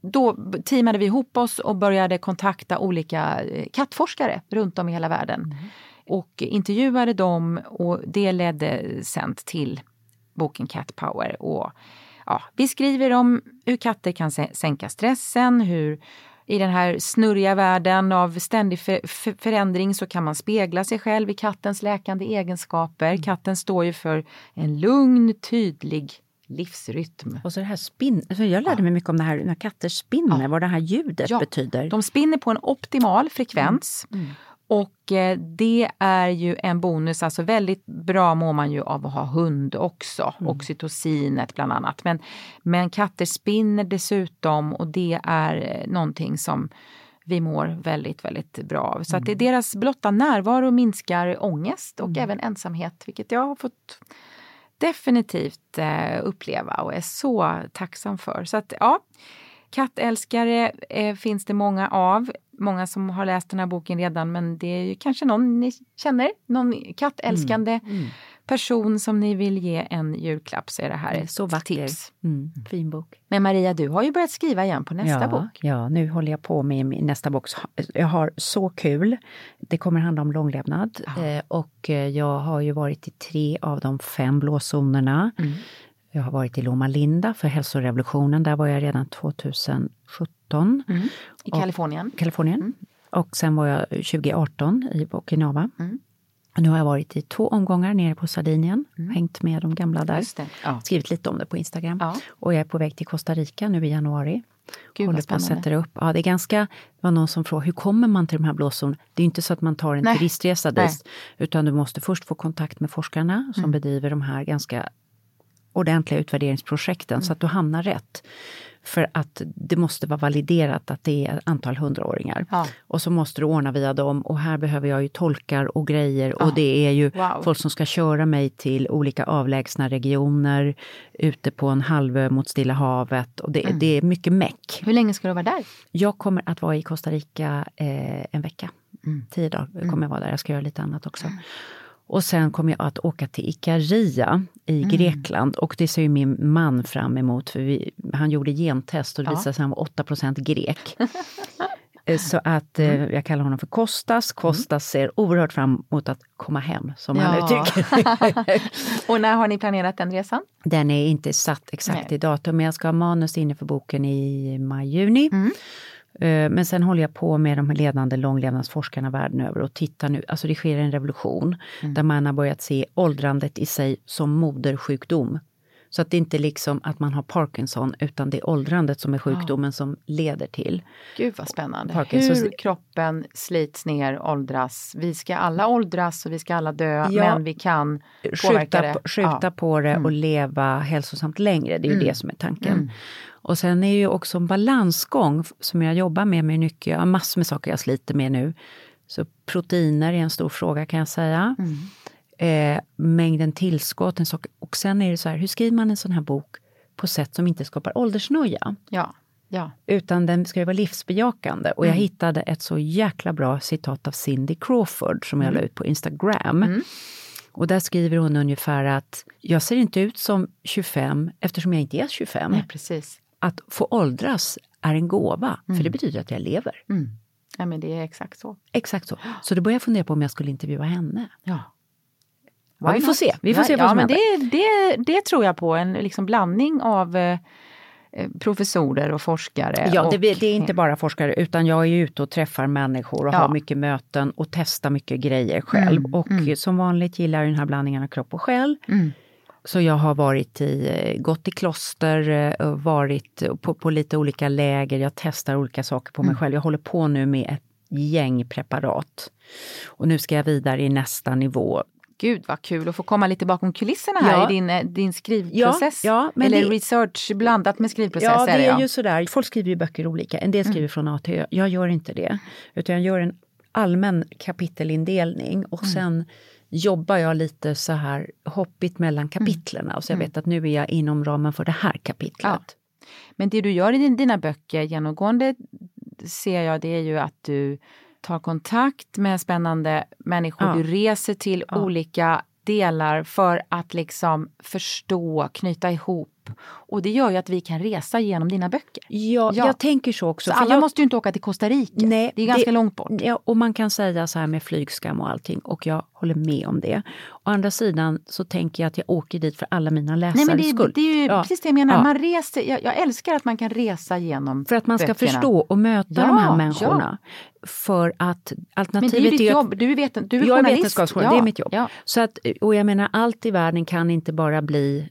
Då teamade vi ihop oss och började kontakta olika eh, kattforskare runt om i hela världen. Och intervjuade dem och det ledde sen till boken Cat Power. Och, ja, vi skriver om hur katter kan sä- sänka stressen, hur i den här snurriga världen av ständig för, för, förändring så kan man spegla sig själv i kattens läkande egenskaper. Katten står ju för en lugn, tydlig livsrytm. Och så det här spinn... Alltså jag lärde mig mycket om det här när katter spinner, Ja. vad det här ljudet Ja, betyder. De spinner på en optimal frekvens. Och eh, det är ju en bonus, alltså väldigt bra mår man ju av att ha hund också, oxytocinet bland annat. Men, men katter spinner dessutom och det är eh, någonting som vi mår väldigt, väldigt bra av. Så att det, deras blotta närvaro minskar ångest och även ensamhet, vilket jag har fått definitivt eh, uppleva och är så tacksam för. Så att ja, kattälskare eh, finns det många av. Många som har läst den här boken redan men det är ju kanske någon ni känner, någon kattälskande mm, mm person som ni vill ge en julklapp så är det här ett Så vacker. tips. Mm, fin bok. Men Maria, du har ju börjat skriva igen på nästa ja, bok. Ja, nu håller jag på med min nästa bok. Jag har så kul. Det kommer handla om långlevnad. Eh, och eh, jag har ju varit i tre av de fem blåzonerna. Mm. Jag har varit i Loma Linda för hälsorevolutionen. Där var jag redan 2017. I Och- Kalifornien. Kalifornien. Och sen var jag 2018 i Okinawa. Mm. Nu har jag varit i två omgångar nere på Sardinien. Hängt med de gamla där. Ja. Skrivit lite om det på Instagram. Ja. Och jag är på väg till Costa Rica nu i januari. Gud, Håller på att sätta upp. Ja, det är ganska, det var någon som frågade, hur kommer man till de här blåzonerna? Det är inte så att man tar en Nej. turistresa dit. Utan du måste först få kontakt med forskarna som Mm. bedriver de här ganska ordentliga utvärderingsprojekten så att du hamnar rätt. För att det måste vara validerat att det är antal hundraåringar. Ja. Och så måste du ordna via dem och här behöver jag ju tolkar och grejer och det är ju Wow. folk som ska köra mig till olika avlägsna regioner ute på en halvö mot Stilla havet och det, det är mycket meck. Hur länge ska du vara där? Jag kommer att vara i Costa Rica eh, en vecka. Tio dagar kommer jag vara där. Jag ska göra lite annat också. Och sen kommer jag att åka till Ikaria i Grekland och det ser ju min man fram emot för vi, han gjorde gentest och det visade sig att han var 8% grek. Eh, Så att eh, jag kallar honom för Kostas. Kostas ser oerhört fram emot att komma hem, som han Ja. uttrycker Och när har ni planerat den resan? Den är inte satt exakt Nej. i datum, men jag ska ha manus inne för boken i maj-juni. Eh, Men sen håller jag på med de ledande långlevnadsforskarna världen över och tittar nu, alltså det sker en revolution där man har börjat se åldrandet i sig som modersjukdom. Så att det inte liksom att man har Parkinson utan det är åldrandet som är sjukdomen som leder till. Gud vad spännande. Parkinsons- Hur kroppen slits ner, åldras. Vi ska alla åldras och vi ska alla dö, Ja. men vi kan påverka skjuta, det. på, skjuta Ja. på det och leva hälsosamt längre. Det är ju det som är tanken. Och sen är ju också en balansgång som jag jobbar med mig mycket. Jag har massor med saker jag sliter med nu. Så proteiner är en stor fråga kan jag säga. Eh, mängden tillskott, en sak. Och sen är det så här, hur skriver man en sån här bok på sätt som inte skapar åldersnoja? Ja, ja. Utan den ska ju vara livsbejakande. Och jag hittade ett så jäkla bra citat av Cindy Crawford som jag la ut på Instagram. Och där skriver hon ungefär att jag ser inte ut som 25 eftersom jag inte är 25. Nej, precis. Att få åldras är en gåva, för det betyder att jag lever. Ja, men det är exakt så. Exakt så. Så då började jag fundera på om jag skulle intervjua henne. Ja. Ja, vi får se. Vi får ja, se vad ja, som men händer. det, det, det tror jag på, en liksom blandning av eh, eh, professorer och forskare. Ja, och, det, det är inte bara forskare utan jag är ute och träffar människor och Ja. har mycket möten och testar mycket grejer själv. Mm, och som vanligt gillar jag den här blandningen av kropp och själ. Så jag har varit i, eh, gått i kloster, eh, varit på, på lite olika läger, jag testar olika saker på mig Mm. själv. Jag håller på nu med ett gäng preparat. Och nu ska jag vidare i nästa nivå. Gud vad kul att få komma lite bakom kulisserna här Ja. i din, eh, din skrivprocess. Ja, ja, Eller det- research blandat med skrivprocess. Ja, det är ja. ju sådär. Folk skriver ju böcker olika. En del skriver från A till Ö. Jag gör inte det. Utan jag gör en allmän kapitelindelning och sen jobbar jag lite så här hoppigt mellan kapitlerna. Och så jag vet att nu är jag inom ramen för det här kapitlet. Men det du gör i din, dina böcker genomgående ser jag det är ju att du tar kontakt med spännande människor. Ja. Du reser till olika delar för att liksom förstå, knyta ihop. Och det gör ju att vi kan resa genom dina böcker. Ja, Ja. jag tänker så också. Så alla jag, måste ju inte åka till Costa Rica. Nej, det är ganska det- långt bort. Ja, och man kan säga så här med flygskam och allting och jag håller med om det. Å andra sidan så tänker jag att jag åker dit för alla mina läsares Nej men det, är- skull. det är ju Ja. precis det jag menar. Man reser, jag, jag älskar att man kan resa genom För att man ska böckerna. förstå och möta de här människorna. För att Men alternativet det är ditt jobb. Du är, vet, du är jag är journalist. vetenskapsjournalist, Ja, det är mitt jobb. Ja. Så att, och jag menar, allt i världen kan inte bara bli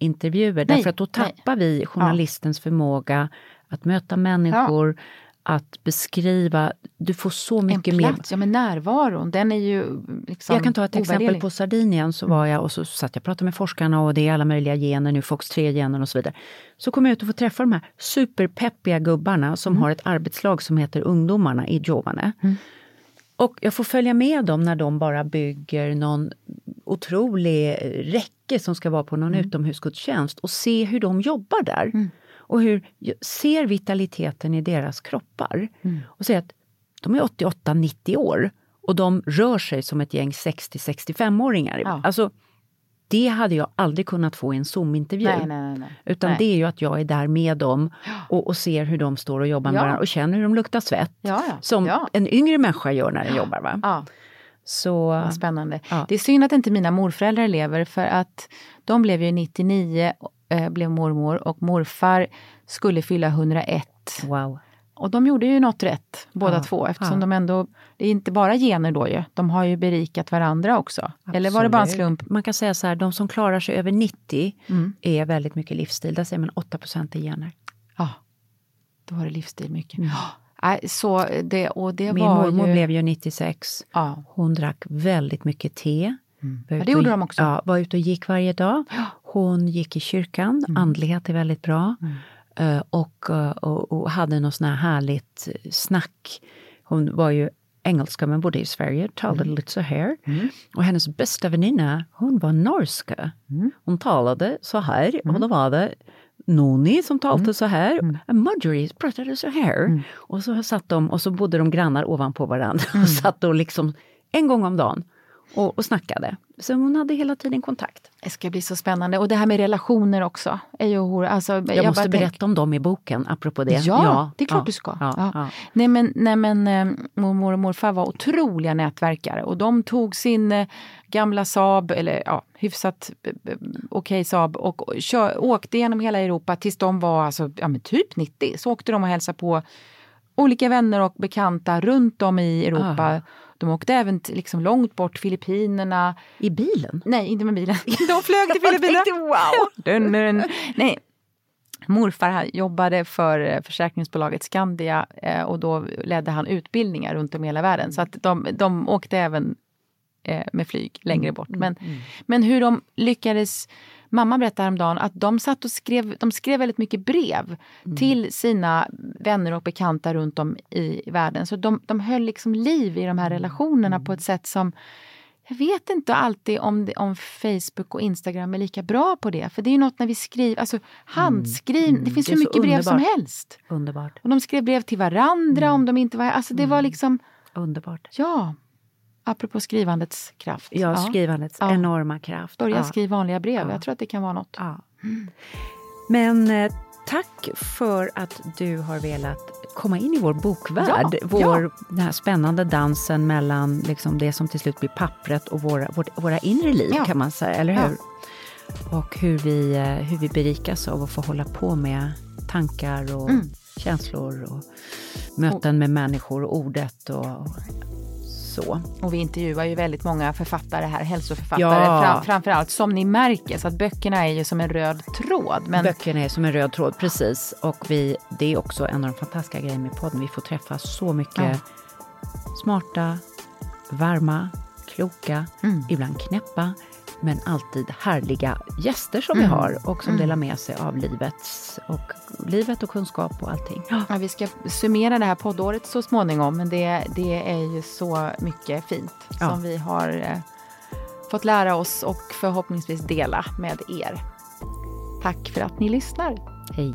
Zoom-intervjuer. Nej, Därför att då nej. tappar vi journalistens förmåga att möta människor, att beskriva. Du får så En mycket mer. plats, ja men närvaron, den är ju liksom Jag kan ta ett exempel på Sardinien. Så var jag och så satt jag och pratade med forskarna och det är alla möjliga gener nu, FOX3-genen och så vidare. Så kom jag ut och får träffa de här superpeppiga gubbarna som har ett arbetslag som heter Ungdomarna i Giovane. Och jag får följa med dem när de bara bygger någon otrolig räcke som ska vara på någon utomhusgudstjänst och se hur de jobbar där. Och hur ser vitaliteten i deras kroppar. Och ser att de är 88-90 år och de rör sig som ett gäng 60-65-åringar. Ja. Alltså, det hade jag aldrig kunnat få i en Zoom-intervju. Nej, nej, nej. Utan det är ju att jag är där med dem och, och ser hur de står och jobbar med Ja. varandra och känner hur de luktar svett. Ja, ja. Som en yngre människa gör när den jobbar. Va? Så, vad spännande. Ja. Det är synd att inte mina morföräldrar lever för att de blev ju 99, eh, blev mormor och morfar skulle fylla 101. wow. Och de gjorde ju något rätt båda Ja, två eftersom ja. de ändå, det är inte bara gener då ju, de har ju berikat varandra också. Eller var det bara en Absolut. slump? Man kan säga så här, de som klarar sig över 90 Mm. är väldigt mycket livsstil. Där säger man 8 är gener. Ja, då var det livsstil mycket. Nej, så det, och det Mm. Min mormor ju... blev ju 96. Ja. Hon drack väldigt mycket te. Var Ja, det gjorde och- de också. Ja, var ute och gick varje dag. Hon gick i kyrkan, Mm. andlighet är väldigt bra. Eh, och, eh, och, och hade något sånt här härligt snack. Hon var ju engelska men bodde i Sverige, talade Mm. lite så här. Och hennes bästa väninna, hon var norska. Mm. Hon talade så här och då var det Noni som talade Mm. så här, och Marjorie pratade så här. Och så satt de och så bodde de grannar ovanpå varandra Mm. och satt och liksom en gång om dagen och, och snackade. Så hon hade hela tiden kontakt. Det ska bli så spännande. Och det här med relationer också. Är ju alltså, jag Jag, måste berätta tänk- om dem i boken, apropå det. Ja, det är klart ja, du ska. Ja, Ja. ja. Nej men, nej, men eh, mormor och morfar var otroliga nätverkare och de tog sin eh, gamla Saab, eller ja, hyfsat eh, okej Saab och kör, åkte genom hela Europa tills de var alltså, ja, men typ 90. Så åkte de och hälsade på olika vänner och bekanta runt om i Europa. Ah. De åkte även till, liksom långt bort, Filippinerna. I bilen? Nej, inte med bilen. De flög till Filippinerna. wow! Dun, dun. Nej. Morfar jobbade för eh, försäkringsbolaget Skandia eh, och då ledde han utbildningar runt om i hela världen. Så att de, de åkte även eh, med flyg längre bort. Men, men hur de lyckades Mamma berättade häromdagen att de satt och skrev, de skrev väldigt mycket brev till sina vänner och bekanta runt om i världen. Så de, de höll liksom liv i de här relationerna på ett sätt som jag vet inte alltid om, det, om Facebook och Instagram är lika bra på det. För det är ju något när vi skriver, alltså handskriv, det finns Det hur så mycket brev som helst. Underbart. Och de skrev brev till varandra om de inte var, alltså det var liksom, Underbart. ja. Apropå skrivandets kraft. Ja, skrivandets Ja. enorma kraft. Börja ja. skriva vanliga brev, Ja. jag tror att det kan vara något. Ja. Men eh, tack för att du har velat komma in i vår bokvärld. Ja, vår, ja. Den här spännande dansen mellan liksom det som till slut blir pappret och våra, vårt, våra inre liv, Ja. kan man säga. Eller hur? Och hur vi, eh, hur vi berikas av att få hålla på med tankar och Mm. känslor och möten med människor och ordet och, och så. Och vi intervjuar ju väldigt många författare här, hälsoförfattare Ja. fram, framförallt, som ni märker. Så att böckerna är ju som en röd tråd. Men Böckerna är som en röd tråd, precis. Och vi, det är också en av de fantastiska grejerna med podden. Vi får träffa så mycket smarta, varma, kloka, Mm. ibland knäppa, men alltid härliga gäster som Mm. vi har och som delar med sig av livets och, livet och kunskap och allting. Ja, vi ska summera det här poddåret så småningom, men det, det är ju så mycket fint Ja. som vi har eh, fått lära oss och förhoppningsvis dela med er. Tack för att ni lyssnar. Hej!